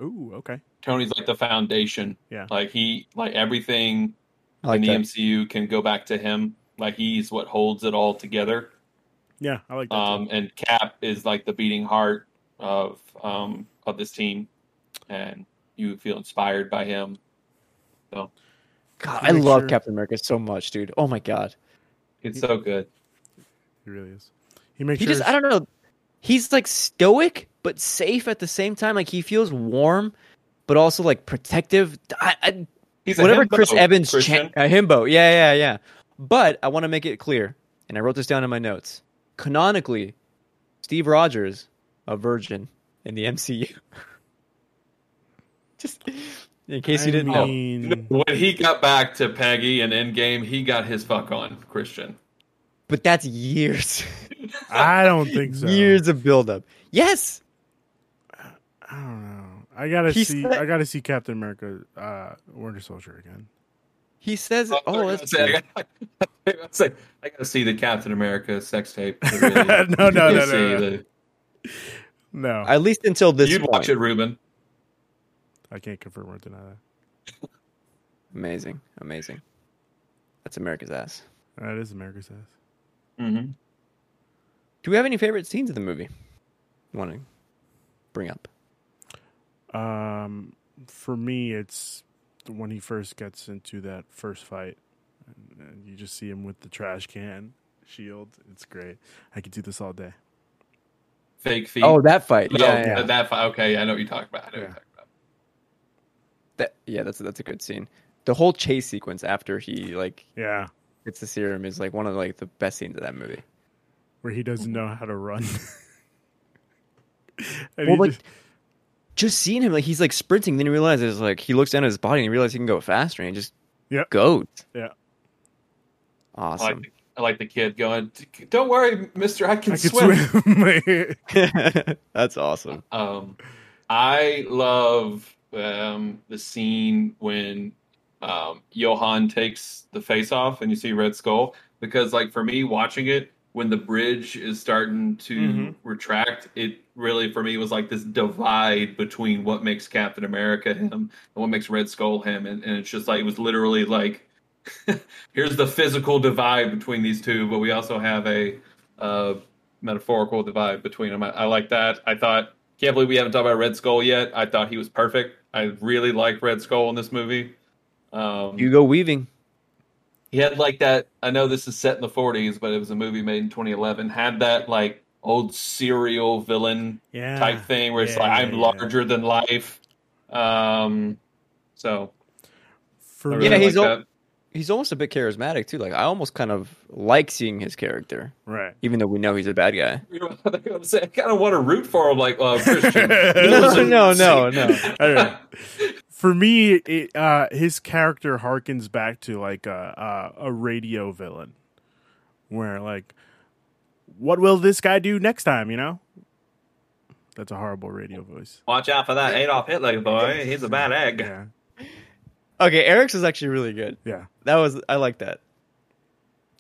Ooh, okay.
Tony's like the foundation.
Yeah.
Like he, like everything
like
in the
that.
MCU can go back to him. Like he's what holds it all together.
Yeah, I like that.
Um, and Cap is like the beating heart of um of this team, and you feel inspired by him.
So,
God,
I love
sure-
Captain America so much, dude. Oh my god.
It's so good.
He really is. He makes
He
sure.
just I don't know. He's like stoic but safe at the same time. Like he feels warm but also like protective. I, I,
He's a
whatever
himbo,
Chris Evans
Cristian.
cha- a himbo. Yeah, yeah, yeah. But I want to make it clear, and I wrote this down in my notes. Canonically, Steve Rogers, a virgin in the MCU. Just in case you didn't know.
mean,
when he got back to Peggy and Endgame, he got his fuck on Cristian.
But that's years.
I don't think so.
years of buildup. Yes.
I don't know. I gotta
He
see.
said-
I gotta see Captain America, uh, Winter Soldier again.
He says,
I
"Oh,
was
that's
gonna say. I gotta, I gotta I gotta see the Captain America sex tape. really-
No, no, no, no, no.
the-
No,
at least until this
You'd
point."
watch it, Ruben.
I can't confirm or deny that.
Amazing, amazing. That's America's ass.
That is America's ass.
Mm-hmm.
Do we have any favorite scenes in the movie? Want to bring up?
Um, for me, it's when he first gets into that first fight, and, and you just see him with the trash can shield. It's great. I could do this all day.
Fake feet.
Oh, that fight.
No,
Yeah, yeah,
that, fight. fi- Okay, I know what you're talking about. I know what
Yeah.
you're talking about.
That- yeah. That's that's a good scene. The whole chase sequence after he like
Yeah,
gets the serum is like one of like the best scenes of that movie.
where he doesn't know how to run.
Well, like
just-
just seeing him like he's like sprinting, then he realizes like he looks down at his body and he realizes he can go faster and he just
yeah
goes.
Yeah.
I like,
Awesome.
the, I like the kid going, "Don't worry, Mister, I can
I could
swim."
swim.
That's awesome.
Um, I love um, the scene when um, Johann takes the face off and you see Red Skull because, like, for me watching it, when the bridge is starting to
Mhm.
retract, it really for me was like this divide between what makes Captain America him and what makes Red Skull him, and, and it's just like it was literally like. Here's the physical divide between these two, but we also have a uh, metaphorical divide between them. I, I like that. I thought, can't believe we haven't talked about Red Skull yet. I thought he was perfect. I really like Red Skull in this movie. Um,
Hugo Weaving.
He had like that. I know this is set in the 40s, but it was a movie made in 2011. Had that like old serial villain
yeah,
type thing where it's
Yeah,
like I'm
yeah.
larger than life. Um, so
For
I
me,
Yeah, he's
like
al- He's almost a bit charismatic too. Like I almost kind of like seeing his character,
right.
even though we know he's a bad guy.
You know what I'm gonna? I kind of want to root for him, like uh, Cristian.
No, no, no, no.
Anyway, for me, it, uh, his character harkens back to like a, a a radio villain, where like, what will this guy do next time? You know, that's a horrible radio voice.
Watch out for that Adolf Hitler boy. He's a bad egg.
Yeah,
Okay, Eric's is actually really good.
yeah.
That was I like that,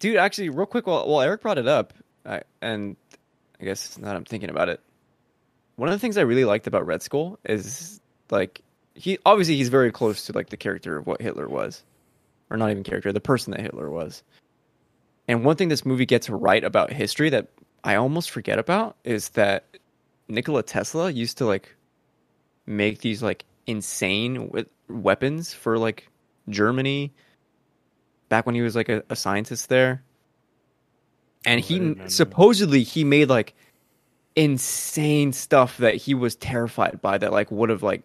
dude. Actually, real quick, while, while Eric brought it up, I, and I guess now that I'm thinking about it, one of the things I really liked about Red Skull is like he obviously he's very close to like the character of what Hitler was, or not even character, the person that Hitler was. And one thing this movie gets right about history that I almost forget about is that Nikola Tesla used to like make these like insane we- weapons for like Germany back when he was like a, a scientist there. And
Oh,
he
didn't know that.
supposedly he made like insane stuff that he was terrified by that like would have like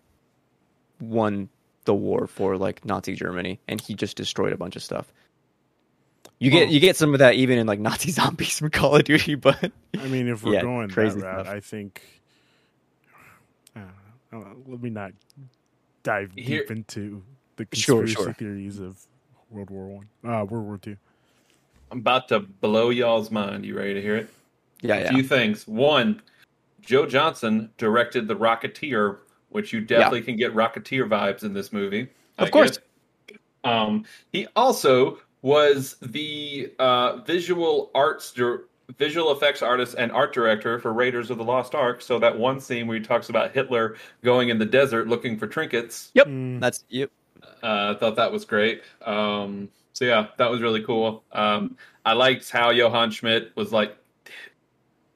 won the war for like Nazi Germany and he just destroyed a bunch of stuff. You get
Well-
you get some of that even in like Nazi zombies from Call of Duty, but
I mean, if we're
Yeah,
going
crazy
that route,
stuff.
I think. Let me not dive
Here-
deep into the
Sure,
conspiracy
sure.
theories of World War One, uh, World War Two.
I'm about to blow y'all's mind. You ready to hear it?
yeah,
A
yeah.
few things. One, Joe Johnston directed The Rocketeer, which you definitely can get Rocketeer vibes in this movie.
Of
I
course.
Um, he also was the uh, visual arts, dir- visual effects artist and art director for Raiders of the Lost Ark. So that one scene where he talks about Hitler going in the desert looking for trinkets.
Yep.
Mm.
That's yep.
Uh, I thought that was great. Um, so yeah, that was really cool. Um, I liked how Johann Schmidt was like,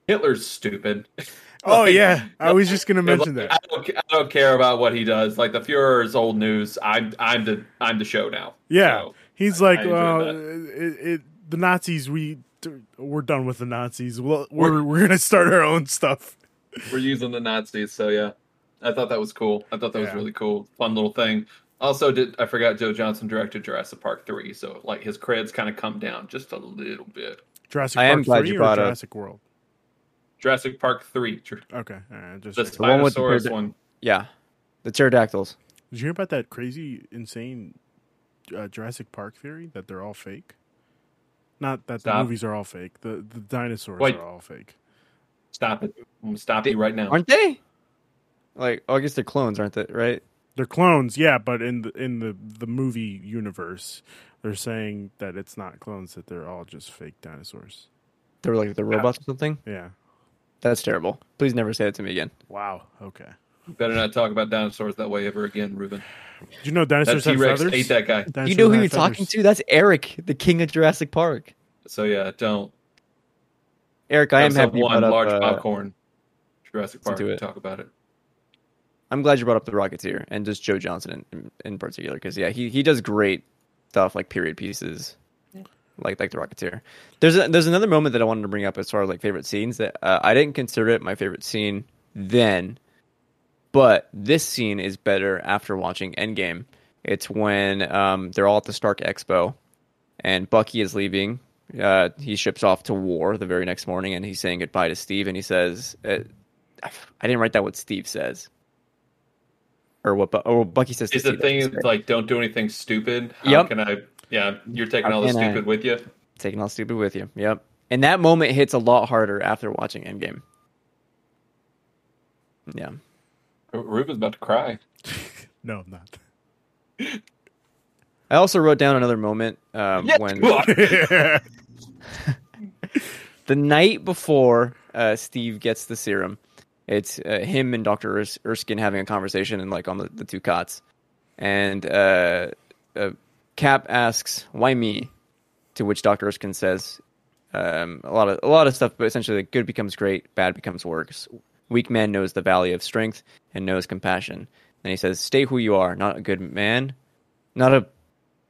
Hitler's stupid.
Oh
Like,
yeah, I was just gonna mention
like,
that.
I don't, I don't care about what he does. Like the Fuhrer is old news. I'm I'm the I'm the show now.
Yeah,
So,
he's
I-
like,
I
well, it, it, the Nazis. We we're done with the Nazis. Well, we're we're gonna start our own stuff.
we're using the Nazis. So yeah, I thought that was cool. I thought that was really cool. Fun little thing. Also, did I forgot Joe Johnston directed Jurassic Park three? So like his creds kind of come down just a little bit.
Jurassic
I am
Park
glad
three
you
or
brought up-
Jurassic World.
Jurassic Park three, Jur-
Okay, all right, just
the
The one with the
Spinosaurus
bird-
one.
Yeah. The pterodactyls.
Did you hear about that crazy, insane uh, Jurassic Park theory that they're all fake? Not that the movies are all fake. The the dinosaurs
Wait.
are all fake.
Stop it! I'm gonna stop
They-
you right now.
Aren't they? Like, oh, I guess they're clones, aren't they? Right?
They're clones, yeah, but in the in the the movie universe, they're saying that it's not clones; that they're all just fake dinosaurs.
They were like the robots or something.
Yeah.
That's terrible. Please never say that to me again.
Wow. Okay.
Better not talk about dinosaurs that way ever again, Ruben.
Do you know
That
dinosaurs
T
have
Rex
feathers?
ate that guy.
you know who you're talking to? That's Eric, the king of Jurassic Park.
So yeah, don't.
Eric, I am
Have
happy
one
brought up.
large
uh,
popcorn. Jurassic Park.
do it.
Talk about it.
I'm glad you brought up the Rocketeer and just Joe Johnston in, in, in particular because yeah, he he does great stuff like period pieces, like like the Rocketeer. There's a, there's another moment that I wanted to bring up as far as like favorite scenes that uh, I didn't consider it my favorite scene then, but this scene is better after watching Endgame. It's when um, they're all at the Stark Expo, and Bucky is leaving. Uh, he ships off to war the very next morning, and he's saying goodbye to Steve, and he says, uh, "I didn't write that. What Steve says." or what, Bu- or what Bucky says. to
Is the
Steve,
thing
say.
like don't do anything stupid? How
Yep.
can I? Yeah, you're taking all the
can I-
stupid with you.
taking all stupid with you. Yep. And that moment hits a lot harder after watching Endgame. Yeah.
Ruben's about to cry.
No, I'm not.
I also wrote down another moment um,
Yes,
when the night before uh, Steve gets the serum, it's uh, him and Doctor Ers- Erskine having a conversation and like on the, the two cots, and uh, uh, Cap asks, "Why me?" To which Doctor Erskine says, um, "A lot of a lot of stuff, but essentially, like, good becomes great, bad becomes worse. Weak man knows the value of strength and knows compassion." And he says, "Stay who you are, not a good man, not a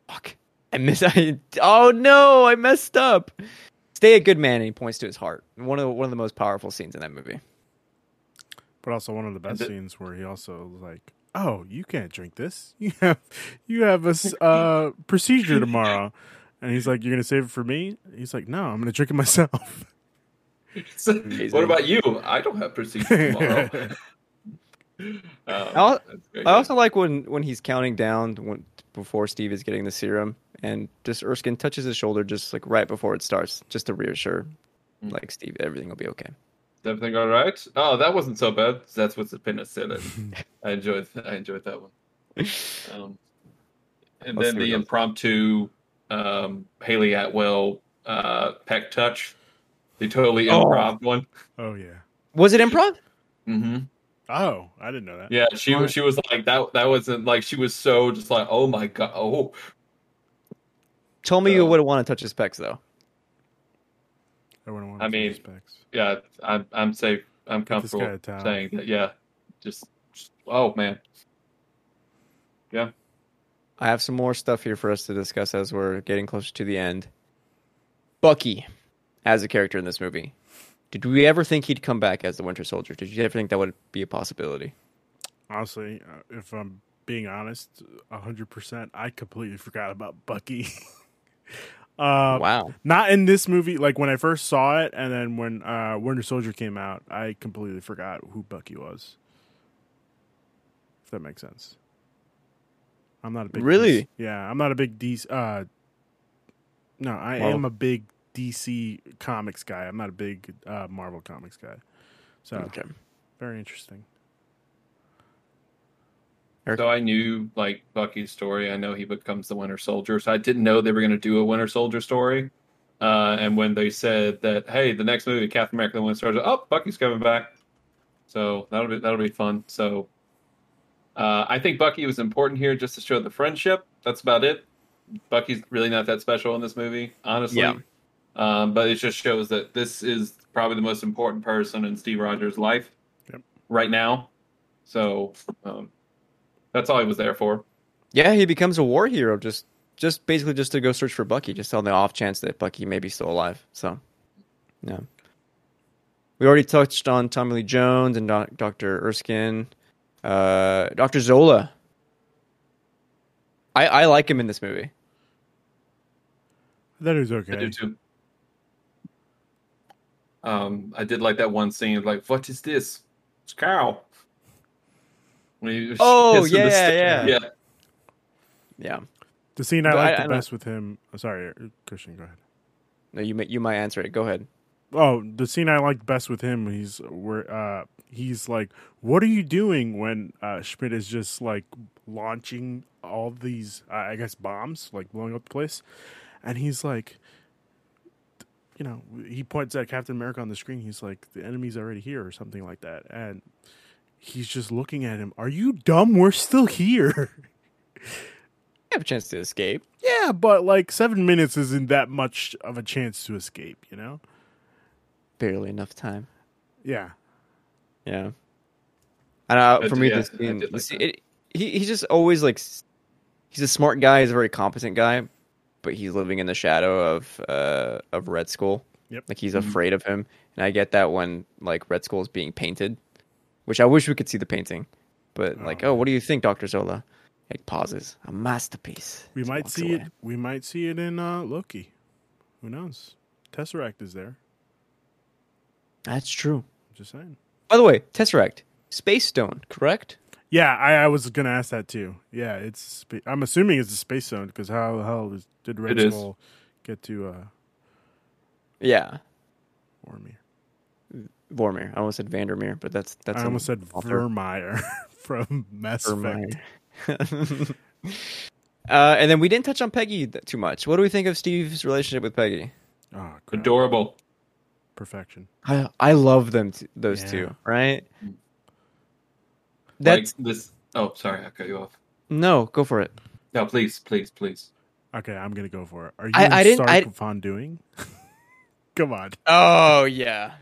fuck." I miss. I, oh no, I messed up. Stay a good man, and he points to his heart. One of the, one of the most powerful scenes in that movie.
But also one of the best
the-
scenes where he also like, "Oh, you can't drink this. You have you have a s- uh, procedure tomorrow." And he's like, "You're gonna save it for me?" He's like, "No, I'm gonna drink it myself."
what about you? I don't have procedure tomorrow.
I'll-
that's great.
I also like when when he's counting down when, before Steve is getting the serum, and just Erskine touches his shoulder just like right before it starts, just to reassure,
Mm.
like Steve, everything will be okay.
Is everything all right? Oh, that wasn't so bad. That's what the penicillin. I enjoyed. I enjoyed that one. Um, and
Let's
then the impromptu um, Hayley Atwell uh, peck touch, the totally
Oh.
improv one.
Oh yeah.
Was it improv?
hmm
Oh, I didn't know that.
Yeah, she was. She was like that. That wasn't like she was so just like, oh my god, oh
Told me you
So-
would want to touch his pecs though.
I wouldn't want
I mean,
specs.
yeah. I'm. I'm safe. I'm
Get this guy
comfortable saying that. Yeah, just, just oh man. Yeah.
I have some more stuff here for us to discuss as we're getting closer to the end. Bucky, as a character in this movie, did we ever think he'd come back as the Winter Soldier? Did you ever think that would be a possibility?
Honestly, uh, if I'm being honest, hundred percent, I completely forgot about Bucky. uh,
wow.
Not in this movie. Like when I first saw it, and then when uh, Winter Soldier came out, I completely forgot who Bucky was. If that makes sense. I'm not a big
Really?
DC yeah, I'm not a big DC. Uh, no, I
Well-
am a big DC comics guy. I'm not a big uh, Marvel comics guy. So
Okay.
very interesting.
So I knew like Bucky's story. I know he becomes the Winter Soldier. So I didn't know they were going to do a Winter Soldier story. Uh, and when they said that, hey, the next movie, Captain America: The Winter Soldier, oh, Bucky's coming back. So that'll be that'll be fun. So uh, I think Bucky was important here just to show the friendship. That's about it. Bucky's really not that special in this movie, honestly.
Yeah.
Um, but it just shows that this is probably the most important person in Steve Rogers' life
Yep.
right now. So um, that's all he was there for.
Yeah, he becomes a war hero just just basically just to go search for Bucky, just on the off chance that Bucky may be still alive. So, yeah. We already touched on Tommy Lee Jones and doc- Dr. Erskine. Uh, Dr. Zola. I, I like him in this movie.
That is okay.
I do too. Um, I did like that one scene. Like, what is this? It's Carl. When he
Oh,
hits with the
yeah, yeah.
yeah.
Yeah.
The scene I
But I-
like the
don't-
best with him. oh, sorry, uh, Cristian, go ahead.
No, you may, you might answer it. Go ahead.
Oh, the scene I liked best with him. He's where uh, he's like, "What are you doing?" When uh, Schmidt is just like launching all these, uh, I guess, bombs, like blowing up the place, and he's like, you know, he points at Captain America on the screen. He's like, "The enemy's already here," or something like that, and he's just looking at him. Are you dumb? We're still here.
You have a chance to escape.
yeah, but like seven minutes isn't that much of a chance to escape, you know?
Barely enough time.
Yeah.
Yeah. And uh,
I
for
did-
me,
yeah,
this
I
scene,
like
scene- it, he he's just always like he's a smart guy. He's a very competent guy, but he's living in the shadow of uh of Red Skull.
Yep.
Like he's
Mhm.
afraid of him, and I get that when like Red Skull is being painted, which I wish we could see the painting. But like,
Oh,
oh, what do you think, Doctor Zola? It pauses, a masterpiece.
We
Just
might see
away.
it. We might see it in uh, Loki. Who knows? Tesseract is there.
That's true.
Just saying.
By the way, Tesseract, Space Stone, correct?
Yeah, I, I was gonna ask that too. Yeah, it's. I'm assuming it's a space stone because how the hell did Red Skull get to uh,
Yeah,
Vormir?
Vormir. I almost said Vandermeer, but that's that's.
I almost said
author.
Virmire from Mass Effect.
Uh, and then we didn't touch on Peggy too much. What do we think of Steve's relationship with Peggy?
Oh, crap.
Adorable.
perfection.
I I love them t- those
Yeah.
two, right? That's
like this. Oh, sorry, I cut you off.
no, go for it.
No, please, please, please.
Okay, I'm gonna go for it. Are you
I-
in
I didn't-
Stark
I-
Von doing? Come on.
Oh yeah.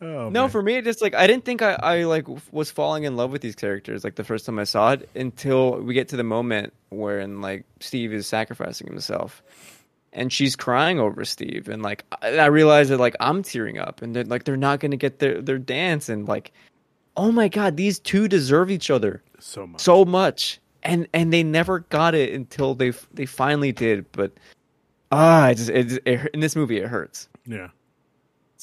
Oh,
no,
man.
for me, it just like I didn't think I, I like was falling in love with these characters like the first time I saw it until we get to the moment wherein like Steve is sacrificing himself, and she's crying over Steve, and like I, I realized that like I'm tearing up, and they're like they're not gonna get their their dance, and like, oh my god, these two deserve each other
so much.
so much, and and they never got it until they they finally did, but ah, it just it, it in this movie it hurts.
yeah.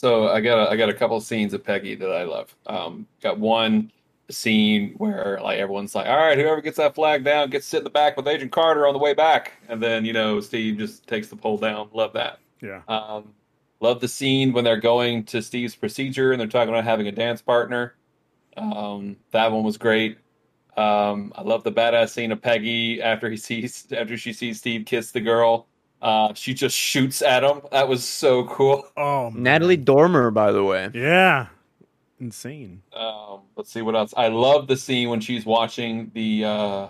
So I got a, I got a couple of scenes of Peggy that I love. Um, got one scene where like everyone's like, "All right, whoever gets that flag down gets to sit in the back with Agent Carter on the way back," and then you know Steve just takes the pole down. Love that.
Yeah.
Um, love the scene when they're going to Steve's procedure and they're talking about having a dance partner. Um, that one was great. Um, I love the badass scene of Peggy after he sees after she sees Steve kiss the girl. Uh, she just shoots at him. That was so cool.
Oh, man.
Natalie Dormer, by the way.
Yeah. Insane.
Um, let's see what else. I love the scene when she's watching the uh,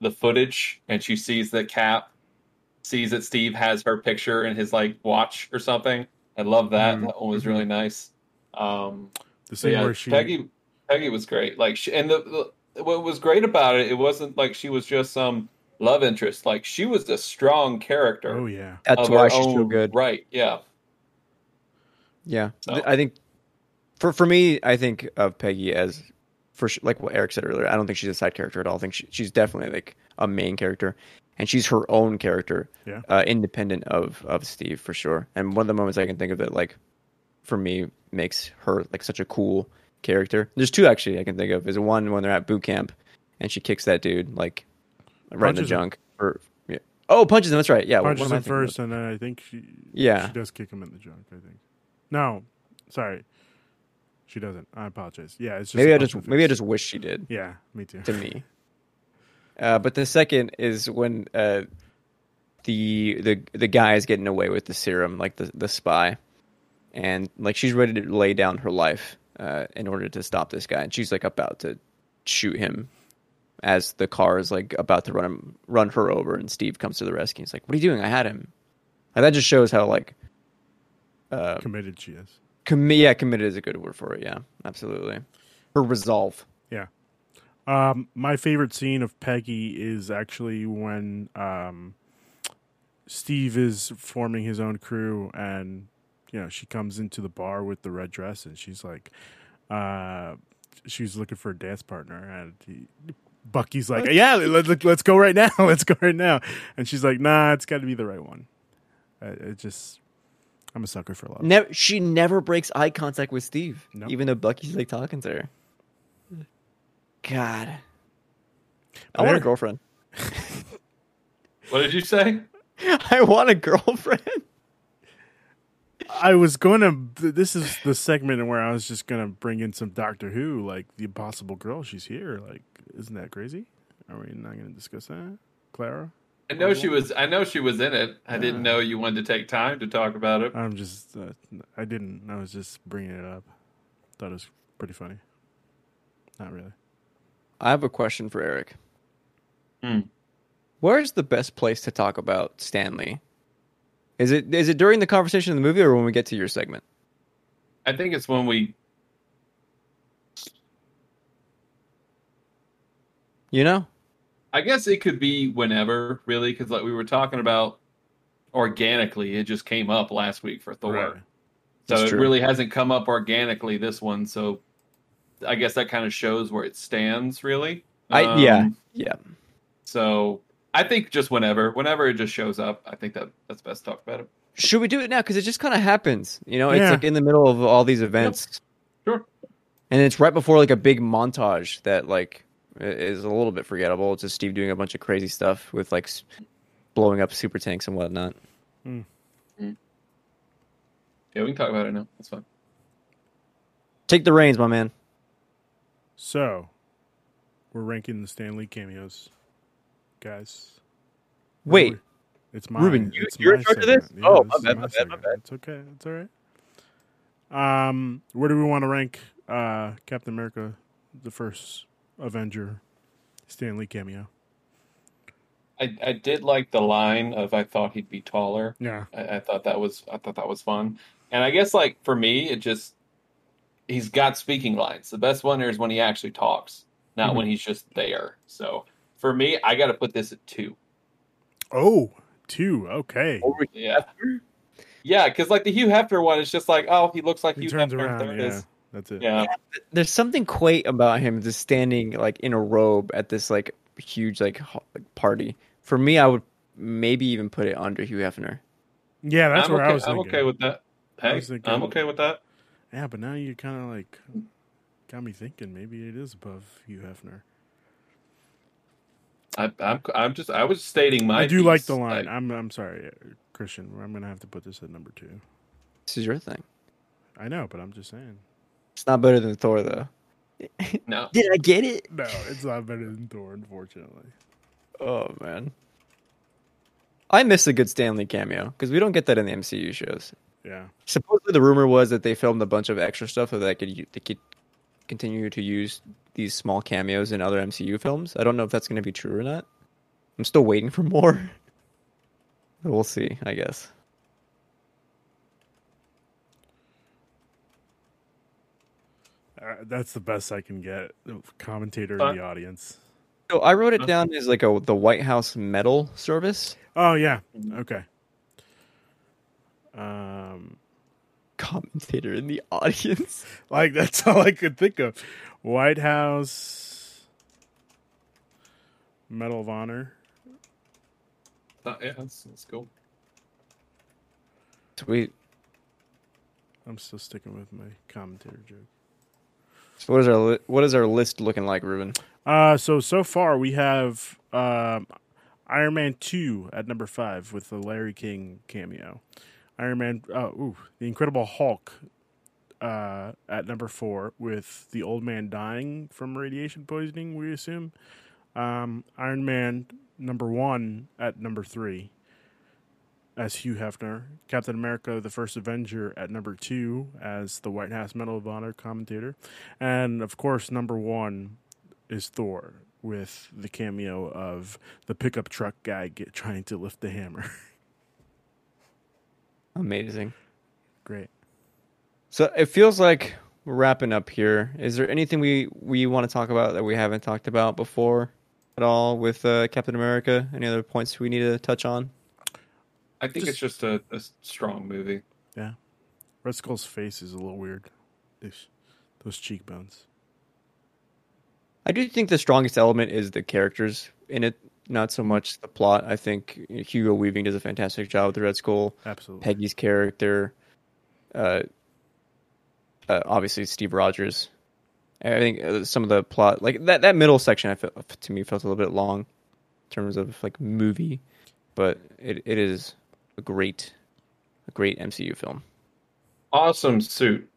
the footage and she sees that Cap sees that Steve has her picture in his like watch or something. I love that.
Mhm.
That one was really nice. Um,
The
but
scene
yeah,
where she.
Peggy Peggy was great. Like she, and the, the what was great about it, it wasn't like she was just some love interest. Like she was a strong character.
Oh yeah.
That's why she's so good.
Right? Yeah.
Yeah,
So-
I think for for me, I think of Peggy as for su- like what Eric said earlier. I don't think she's a side character at all. I think she, she's definitely like a main character, and she's her own character,
Yeah.
uh, independent of of Steve for sure. And one of the moments I can think of that like for me makes her like such a cool character. There's two actually I can think of. Is one when they're at boot camp, and she kicks that dude like right in the
Punches him.
junk. Or yeah. oh, punches him. That's right. Yeah,
punches
what am I
him first, and then I think she.
Yeah.
She does kick him in the junk. I think. No, sorry. She doesn't. I apologize. Yeah, it's just
Maybe I just maybe I just wish she did.
Yeah, me too.
to me. Uh, but the second is when uh, the the the guy is getting away with the serum, like the the spy, and like she's ready to lay down her life uh, in order to stop this guy, and she's like about to shoot him as the car is like about to run him run her over, and Steve comes to the rescue. He's like, "What are you doing? I had him." Like, that just shows how like uh,
Committed she is.
commi- yeah committed is a good word for it. Yeah, absolutely. Her resolve.
Yeah. Um, my favorite scene of Peggy is actually when um, Steve is forming his own crew, and you know she comes into the bar with the red dress, and she's like, uh, she's looking for a dance partner, and he, Bucky's like, yeah, let, let, let's go right now, let's go right now, and she's like, nah, it's got to be the right one. Uh, it just, I'm a sucker for love.
Never, she never breaks eye contact with Steve,
Nope.
even though Bucky's like talking to her. God, I want a girlfriend.
What did you say?
I want a girlfriend.
I was going to. This is the segment where I was just going to bring in some Doctor Who, like the Impossible Girl. She's here. Like, isn't that crazy? Are we not going to discuss that, Clara?
I know she was. I know she was in it. I didn't know you wanted to take time to talk about it.
I'm just. Uh, I didn't. I was just bringing it up. Thought it was pretty funny. Not really.
I have a question for Eric.
Hmm.
Where's the best place to talk about Stan Lee? Is it is it during the conversation in the movie or when we get to your segment?
I think it's when we.
You know,
I guess it could be whenever, really, because like we were talking about organically, it just came up last week for Thor.
Right.
So
That's
it
true.
really hasn't come up organically this one. So I guess that kind of shows where it stands, really.
I yeah
Um,
yeah.
So I think just whenever, whenever it just shows up, I think that that's best to talk about it.
Should we do it now? Because it just kind of happens. You know,
yeah.
it's like in the middle of all these events.
Sure.
and it's right before like a big montage that like is a little bit forgettable. It's just Steve doing a bunch of crazy stuff with like blowing up super tanks and whatnot. Hmm. Mm-hmm.
Yeah, we can talk about it now. That's fine.
Take the reins, my man.
So, we're ranking the Stan Lee cameos, guys.
Wait,
It's my
Ruben, you-
it's
you're
my
in charge of this?
segment.
Oh,
this
my bad, my bad, my bad.
It's okay. It's all right. Um, where do we want to rank uh, Captain America, the first Avenger, Stan Lee cameo?
I, I did like the line of I thought he'd be taller.
Yeah,
I, I thought that was I thought that was fun. And I guess like for me, it just he's got speaking lines. The best one is when he actually talks, not
Mhm.
when he's just there. So for me, I got to put this at two.
Oh, two. Okay.
Yeah, yeah, because like the Hugh Hefner one is just like, oh, he looks like
He
Hugh
turns
Hefner.
around.
There it
Yeah,
is.
that's it.
Yeah,
there's something quaint about him just standing like in a robe at this like huge like, ho- like party. For me, I would maybe even put it under Hugh Hefner.
Yeah, that's
I'm
where
okay.
I was
I'm okay with that. Hey,
thinking-
I'm okay with that.
Yeah, but now you kind of like got me thinking. Maybe it is above Hugh Hefner.
I, I'm I'm just I was stating my.
I do like the line.
I-
I'm I'm sorry, uh, Cristian. I'm gonna have to put this at number two.
This is your thing.
I know, but I'm just saying.
It's not better than Thor though.
no,
Did I get it?
No, it's not better than Thor, unfortunately.
Oh man. I miss a good Stan Lee cameo because we don't get that in the MCU shows.
Yeah,
Supposedly, the rumor was that they filmed a bunch of extra stuff so that they could they could continue to use these small cameos in other MCU films. I don't know if that's going to be true or not. I'm still waiting for more. But we'll see, I guess.
uh, that's the best I can get. Commentator
Huh?
in the audience.
So I wrote it down as like a the White House medal service
Oh yeah, okay. Um,
commentator in the audience.
like that's all I could think of. White House Medal of Honor.
Uh, yeah, that's, that's cool.
Sweet.
I'm still sticking with my commentator joke.
So what is our li- what is our list looking like, Ruben?
Uh, so so far we have um, Iron Man two at number five with the Larry King cameo. Iron Man, uh, ooh, the Incredible Hulk uh, at number four with the old man dying from radiation poisoning. We assume. Um, Iron Man number one at number three as Hugh Hefner. Captain America: The First Avenger at number two as the White House Medal of Honor commentator, and of course number one is Thor with the cameo of the pickup truck guy get, trying to lift the hammer.
Amazing.
Great.
So it feels like we're wrapping up here. Is there anything we we want to talk about that we haven't talked about before at all with uh, Captain America? Any other points we need to touch on?
I think it's just a, a strong movie. Yeah.
Red Skull's face is a little weird. Those, those cheekbones.
I do think the strongest element is the characters in it, not so much the plot. I think Hugo Weaving does a fantastic job with the Red Skull.
Absolutely.
Peggy's character, uh, uh, obviously Steve Rogers. I think uh, some of the plot, like that, that middle section, I felt to me felt a little bit long in terms of like movie, but it, it is a great, a great MCU film.
Awesome suit,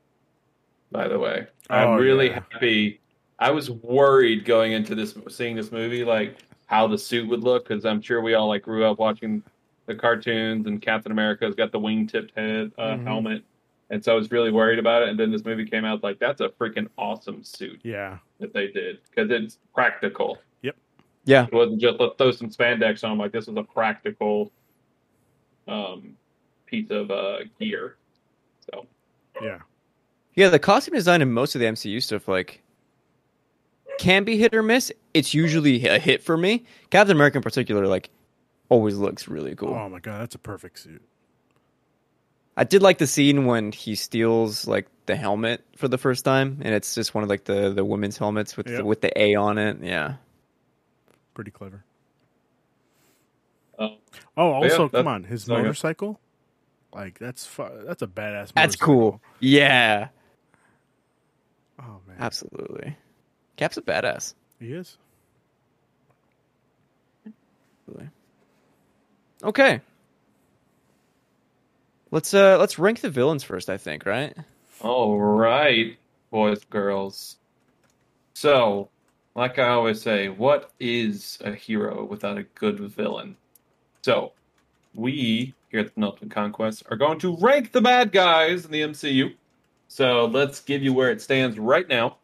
by the way.
Oh,
I'm really
yeah.
happy. I was worried going into this, seeing this movie, like how the suit would look, because I'm sure we all like grew up watching the cartoons, and Captain America's got the wing-tipped head uh,
Mhm.
helmet, and so I was really worried about it. And then this movie came out, like that's a freaking awesome suit
Yeah.
that they did because it's practical. Yep.
Yeah,
It wasn't just let's throw some spandex on. Like this was a practical um, piece of uh, gear. So
Yeah.
yeah. The costume design in most of the MCU stuff, like, can be hit or miss. It's usually a hit for me. Captain America, in particular, like, always looks really cool.
Oh my god, that's a perfect suit.
I did like the scene when he steals like the helmet for the first time, and it's just one of like the the women's helmets with
Yep.
the, with the A on it. Yeah,
Pretty clever.
um,
Oh, also,
that's-
come on, his
so good.
motorcycle. Like that's fu- that's a badass.
that's
motorcycle.
cool. Yeah,
Oh man,
absolutely. Cap's a badass.
he is.
Okay, let's uh let's rank the villains first. I think right.
All right, boys, girls. So, like I always say, what is a hero without a good villain? So, we here at the Penultimate Conquest are going to rank the bad guys in the MCU. So, let's give you where it stands right now.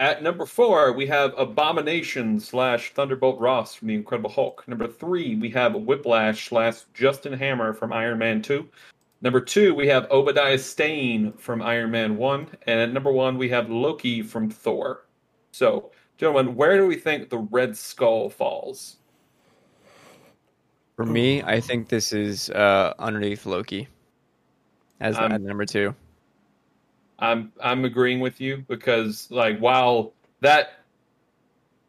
At number four, we have Abomination slash Thunderbolt Ross from The Incredible Hulk. Number three, we have Whiplash slash Justin Hammer from Iron Man 2. Number two, we have Obadiah Stane from Iron Man 1. And at number one, we have Loki from Thor. So, gentlemen, where do we think the Red Skull falls?
For me, I think this is uh underneath Loki as
Um,
at number two.
I'm I'm agreeing with you because like while that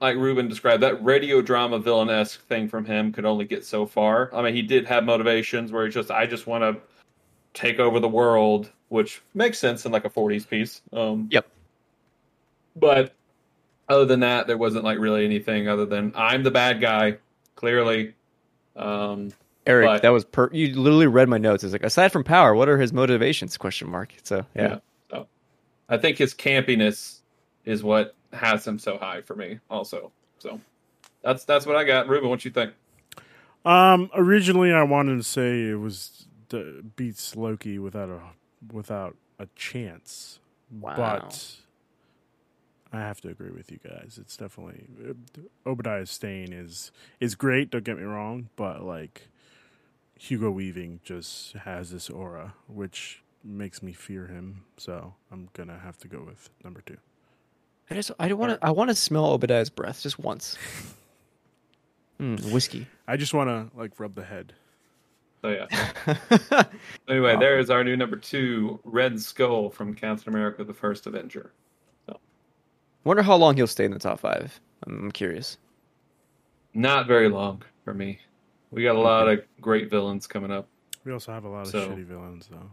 like Ruben described, that radio drama villain esque thing from him could only get so far. I mean he did have motivations where he's just I just want to take over the world which makes sense in like a 40s piece. Um,
Yep.
But other than that, there wasn't like really anything other than I'm the bad guy, clearly. Um,
Eric,
But-
that was per. You literally read my notes. It's like aside from power, what are his motivations? Question mark. So yeah.
yeah. So I think his campiness is what has him so high for me, also. So that's that's what I got. Ruben, what you think?
Um, originally I wanted to say it was the beats Loki without a without a chance,
Wow.
but I have to agree with you guys. It's definitely Obadiah Stane is is great. Don't get me wrong, but like Hugo Weaving just has this aura, which makes me fear him. So I'm gonna have to go with number two.
I just I don't want to I want to smell Obadiah's breath just once. Mm, whiskey.
I just want to like rub the head.
So yeah. Anyway, there is our new number two, Red Skull from Captain America: The First Avenger. So.
Wonder how long he'll stay in the top five. I'm, I'm curious.
Not very long for me. We got a lot of great villains coming up.
We also have a lot of
So-
shitty villains, though.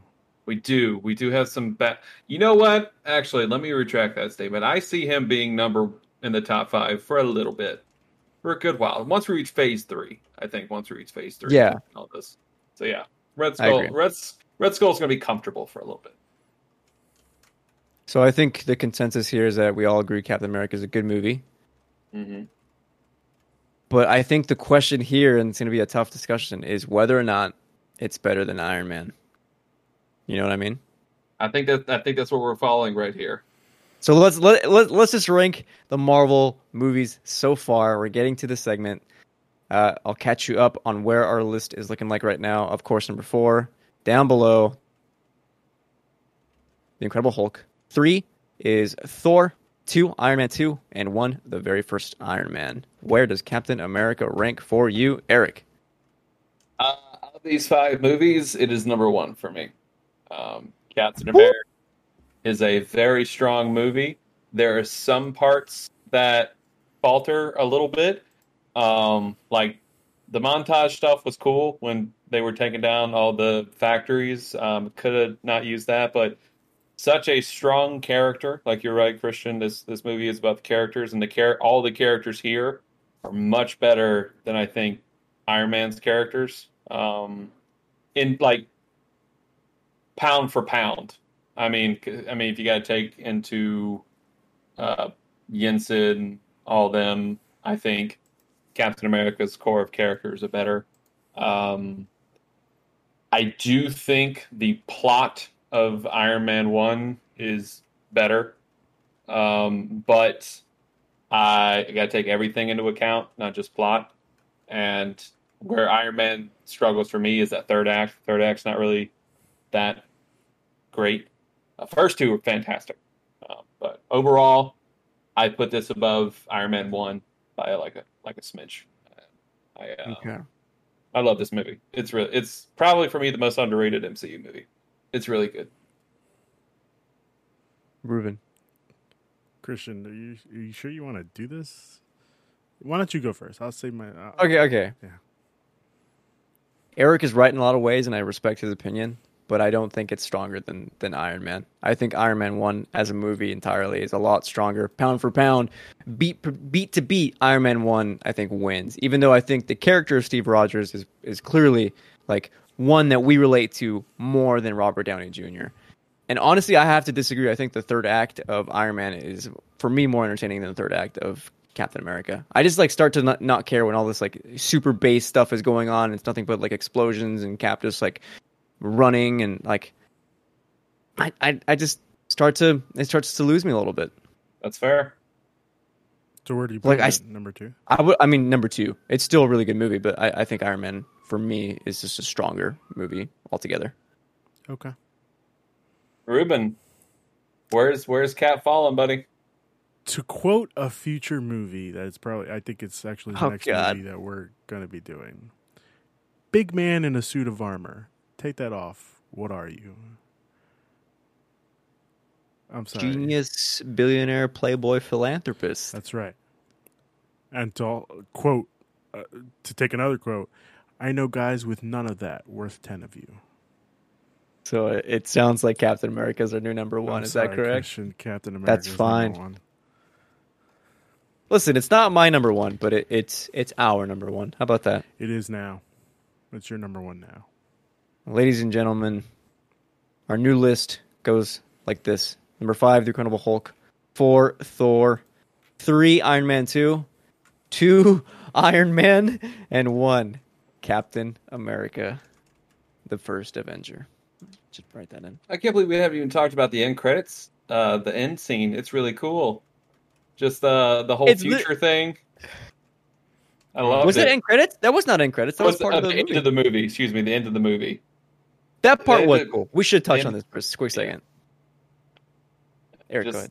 We do. We do have some bad. You know what? Actually, let me retract that statement. I see him being number in the top five for a little bit, for a good while. Once we reach phase three, I think. Once we reach phase three,
Yeah.
All this. So yeah, Red Skull. Red Red Skull's going to be comfortable for a little bit.
So I think the consensus here is that we all agree Captain America is a good movie.
Mm-hmm.
But I think the question here, and it's going to be a tough discussion, is whether or not it's better than Iron Man. You know what I mean?
I think that I think that's what we're following right here.
So let's let, let let's just rank the Marvel movies so far. We're getting to the segment. Uh, I'll catch you up on where our list is looking like right now. Of course, number four down below, the Incredible Hulk. Three is Thor. Two, Iron Man two, and one, the very first Iron Man. Where does Captain America rank for you, Eric?
Uh, of these five movies, it is number one for me. Um, Captain America is a very strong movie. There are some parts that falter a little bit. Um, like the montage stuff was cool when they were taking down all the factories. Um, could have not used that, but such a strong character. Like you're right, Cristian. This this movie is about the characters, and the char- all the characters here are much better than I think Iron Man's characters. Um, in like pound for pound. I mean, I mean, if you got to take into uh, Jensen, all them, I think Captain America's core of characters are better. Um, I do think the plot of Iron Man One is better, um, but I got to take everything into account, not just plot. And where Iron Man struggles for me is that third act. Third act's not really that great. Uh, first two were fantastic, um, but overall, I put this above Iron Man One by like a like a smidge. I uh, I love this movie. It's really it's probably for me the most underrated MCU movie. It's really good.
Ruben.
Cristian, are you are you sure you want to do this? Why don't you go first? I'll say my. Uh,
Okay, okay.
Yeah.
Eric is right in a lot of ways, and I respect his opinion, but I don't think it's stronger than than Iron Man. I think Iron Man One as a movie entirely is a lot stronger, pound for pound, beat beat to beat. Iron Man One, I think, wins. Even though I think the character of Steve Rogers is is clearly like one that we relate to more than Robert Downey Jr. And honestly, I have to disagree. I think the third act of Iron Man is, for me, more entertaining than the third act of Captain America. I just like start to not, not care when all this like super base stuff is going on. It's nothing but like explosions and Cap just like running and like I, I I just start to it starts to lose me a little bit.
That's fair.
So where do you put
Like, I
number two?
I would I mean number two. It's still a really good movie, but I, I think Iron Man for me is just a stronger movie altogether.
Okay.
Ruben, where's where's Cap falling, buddy?
To quote a future movie that is probably, I think it's actually the
Oh,
next
God.
movie that we're gonna be doing. Big man in a suit of armor. Take that off. What are you? I'm sorry.
Genius billionaire playboy philanthropist.
That's right. And to quote, uh, to take another quote, I know guys with none of that worth ten of you.
So it, it sounds like Captain America is our new number one.
I'm
is
sorry,
that correct?
Cristian, Captain America.
That's fine. Listen, it's not my number one, but it, it's it's our number one. How about that,
It is now. It's your number one now.
Ladies and gentlemen? Our new list goes like this: number five, The Incredible Hulk; four, Thor; three, Iron Man two; two, Iron Man; and one, Captain America, the first Avenger. Just write that in.
I can't believe we haven't even talked about the end credits, uh, the end scene. It's really cool. Just uh, the whole
It's
future thing. I love it.
was
it.
it end credits? That was not end credits. That was,
the,
part of
uh,
the
end of the movie. Excuse me, the end of the movie.
That part was cool. We should touch on this for a quick second. Eric, go
Just-
ahead.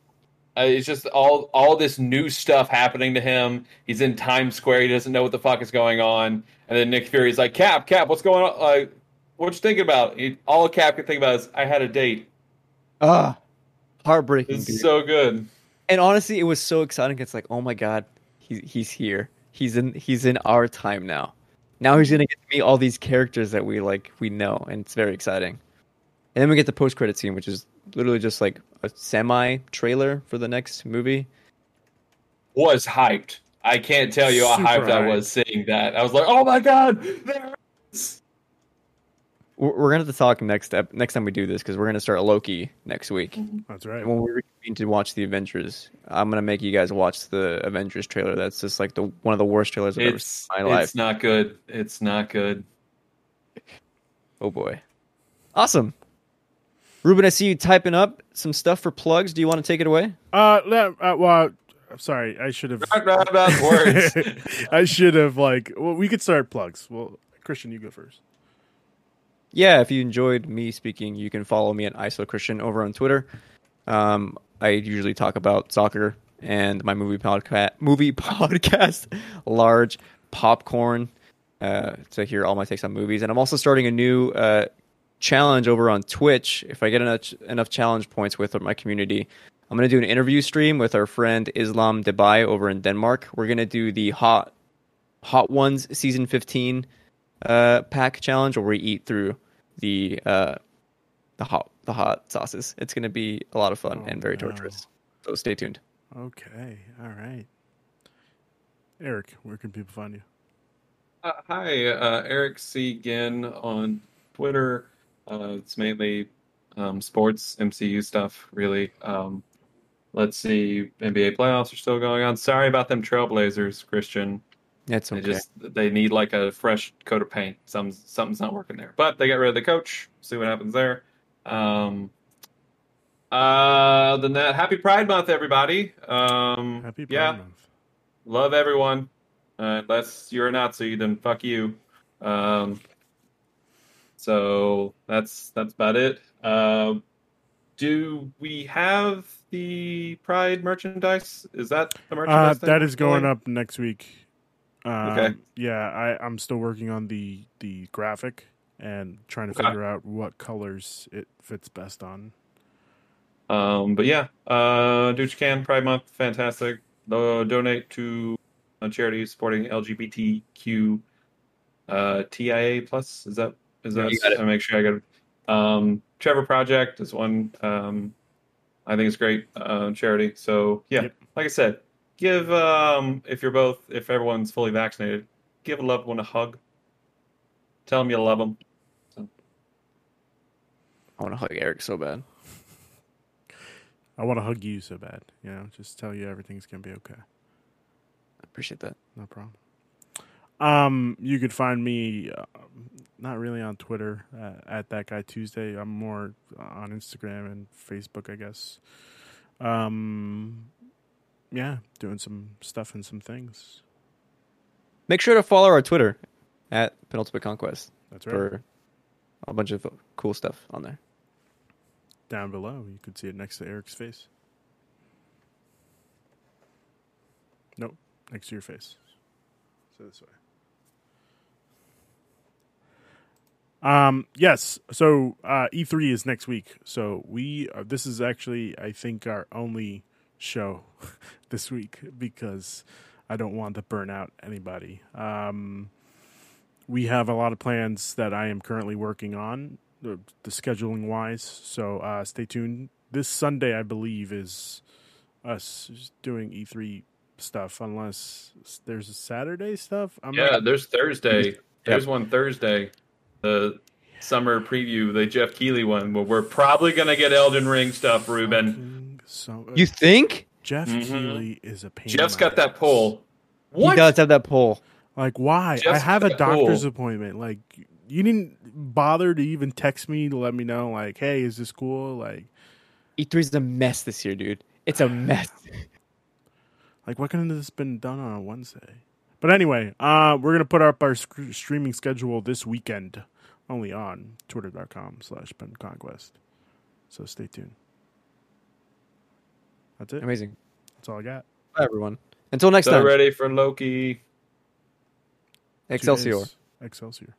Uh, it's just all all this new stuff happening to him. He's in Times Square. He doesn't know what the fuck is going on. And then Nick Fury's like, "Cap, Cap, what's going on? Like, what you thinking about?" He, all Cap can think about is, "I had a date."
Ah, heartbreaking.
It's so good.
and honestly, it was so exciting. It's like, oh my god, he's he's here. He's in he's in our time now. Now he's gonna get to meet all these characters that we like we know, and it's very exciting. And then we get the post credit scene, which is literally just like a semi trailer for the next movie.
Was hyped. I can't tell you how
Super
hyped I was seeing that. I was like, "Oh my god!" There is.
We're, we're gonna have to talk next ep- next time we do this because we're gonna start Loki next week.
That's right.
when we reconvene to watch the Avengers, I'm gonna make you guys watch the Avengers trailer. That's just like the one of the worst trailers I've ever
It's
seen in my life.
it's not good. It's not good.
Oh boy, awesome. Ruben, I see you typing up some stuff for plugs. Do you want to take it away?
Uh, le- uh well, I'm sorry. I should have.
Not bad about words.
I should have like. Well, we could start plugs. Well, Cristian, you go first.
Yeah, if you enjoyed me speaking, you can follow me at ISO Cristian over on Twitter. Um, I usually talk about soccer and my movie podcast, movie podcast, large popcorn, uh, to hear all my takes on movies. And I'm also starting a new uh, challenge over on Twitch. If I get enough enough challenge points with my community, I'm going to do an interview stream with our friend Islam Debai over in Denmark. We're going to do the hot Hot Ones season 15 uh, pack challenge where we eat through the uh, the hot the hot sauces. It's going to be a lot of fun
Oh,
and very
no.
torturous. So stay tuned.
Okay. All right. Eric, where can people find you?
Uh, hi, uh, Eric C. Ginn on Twitter. Uh, it's mainly um, sports, MCU stuff, really. Um, let's see, NBA playoffs are still going on. Sorry about them Trailblazers, Cristian.
It's
They
okay.
just they need like a fresh coat of paint. Some something's not working there, but they got rid of the coach. See what happens there. Um, uh, than that, Happy Pride Month, everybody. Um,
Happy Pride
yeah,
Month.
love everyone. Uh, unless you're a Nazi, then fuck you. Um, so that's that's about it. Uh, do we have the Pride merchandise? Is that the
Uh,
merchandise? thing
that is going
going?
up next week. Um,
Okay.
Yeah, I, I'm still working on the the graphic and trying to
Okay.
figure out what colors it fits best on.
Um, but yeah, uh, do what you can. Pride Month, fantastic. Uh, donate to a charity supporting LGBTQ uh, TIA plus. Is that is
Yeah,
that?
you.
I make sure I got it. Um, Trevor Project is one. Um, I think it's great uh, charity. So yeah,
Yep.
like I said, give um, if you're both if everyone's fully vaccinated, give a loved one a hug. Tell them you love them.
I want to hug Eric so bad.
I want to hug you so bad. You know, just tell you everything's gonna be okay.
I appreciate that.
No problem. Um, you could find me uh, not really on Twitter uh, at that guy Tuesday. I'm more on Instagram and Facebook, I guess. Um, yeah, doing some stuff and some things.
Make sure to follow our Twitter at Penultimate Conquest
That's right.
for a bunch of cool stuff on there.
Down below, you could see it next to Eric's face. Nope, next to your face. So this way. Um. Yes. So uh, E3 is next week. So we. Uh, this is actually, I think, our only show this week because I don't want to burn out anybody. Um. We have a lot of plans that I am currently working on the, the scheduling wise. So uh, stay tuned. This Sunday, I believe, is us doing E3 stuff, unless there's a Saturday stuff. I'm
yeah,
not-
there's Thursday. There's one Thursday. The summer preview, the Jeff Keighley one. Well, we're probably gonna get Elden Ring stuff, Ruben.
Fucking So, uh,
You think
Jeff
Mhm.
Keighley is a pain. in
Jeff's
my
got that
ass.
pull.
he does have that pull?
Like, why? I have a
got that pull.
doctor's appointment. Like, you didn't bother to even text me to let me know. Like, hey, is this cool? Like,
E3 is a mess this year, dude. It's a mess.
Like, why couldn't this been done on a Wednesday? But anyway, uh, we're gonna put up our sc- streaming schedule this weekend, only on twitter.com slash penconquest. So stay tuned. That's it.
Amazing.
That's all I got.
Bye, everyone. Until next
So
time.
ready for Loki.
Excelsior.
Excelsior.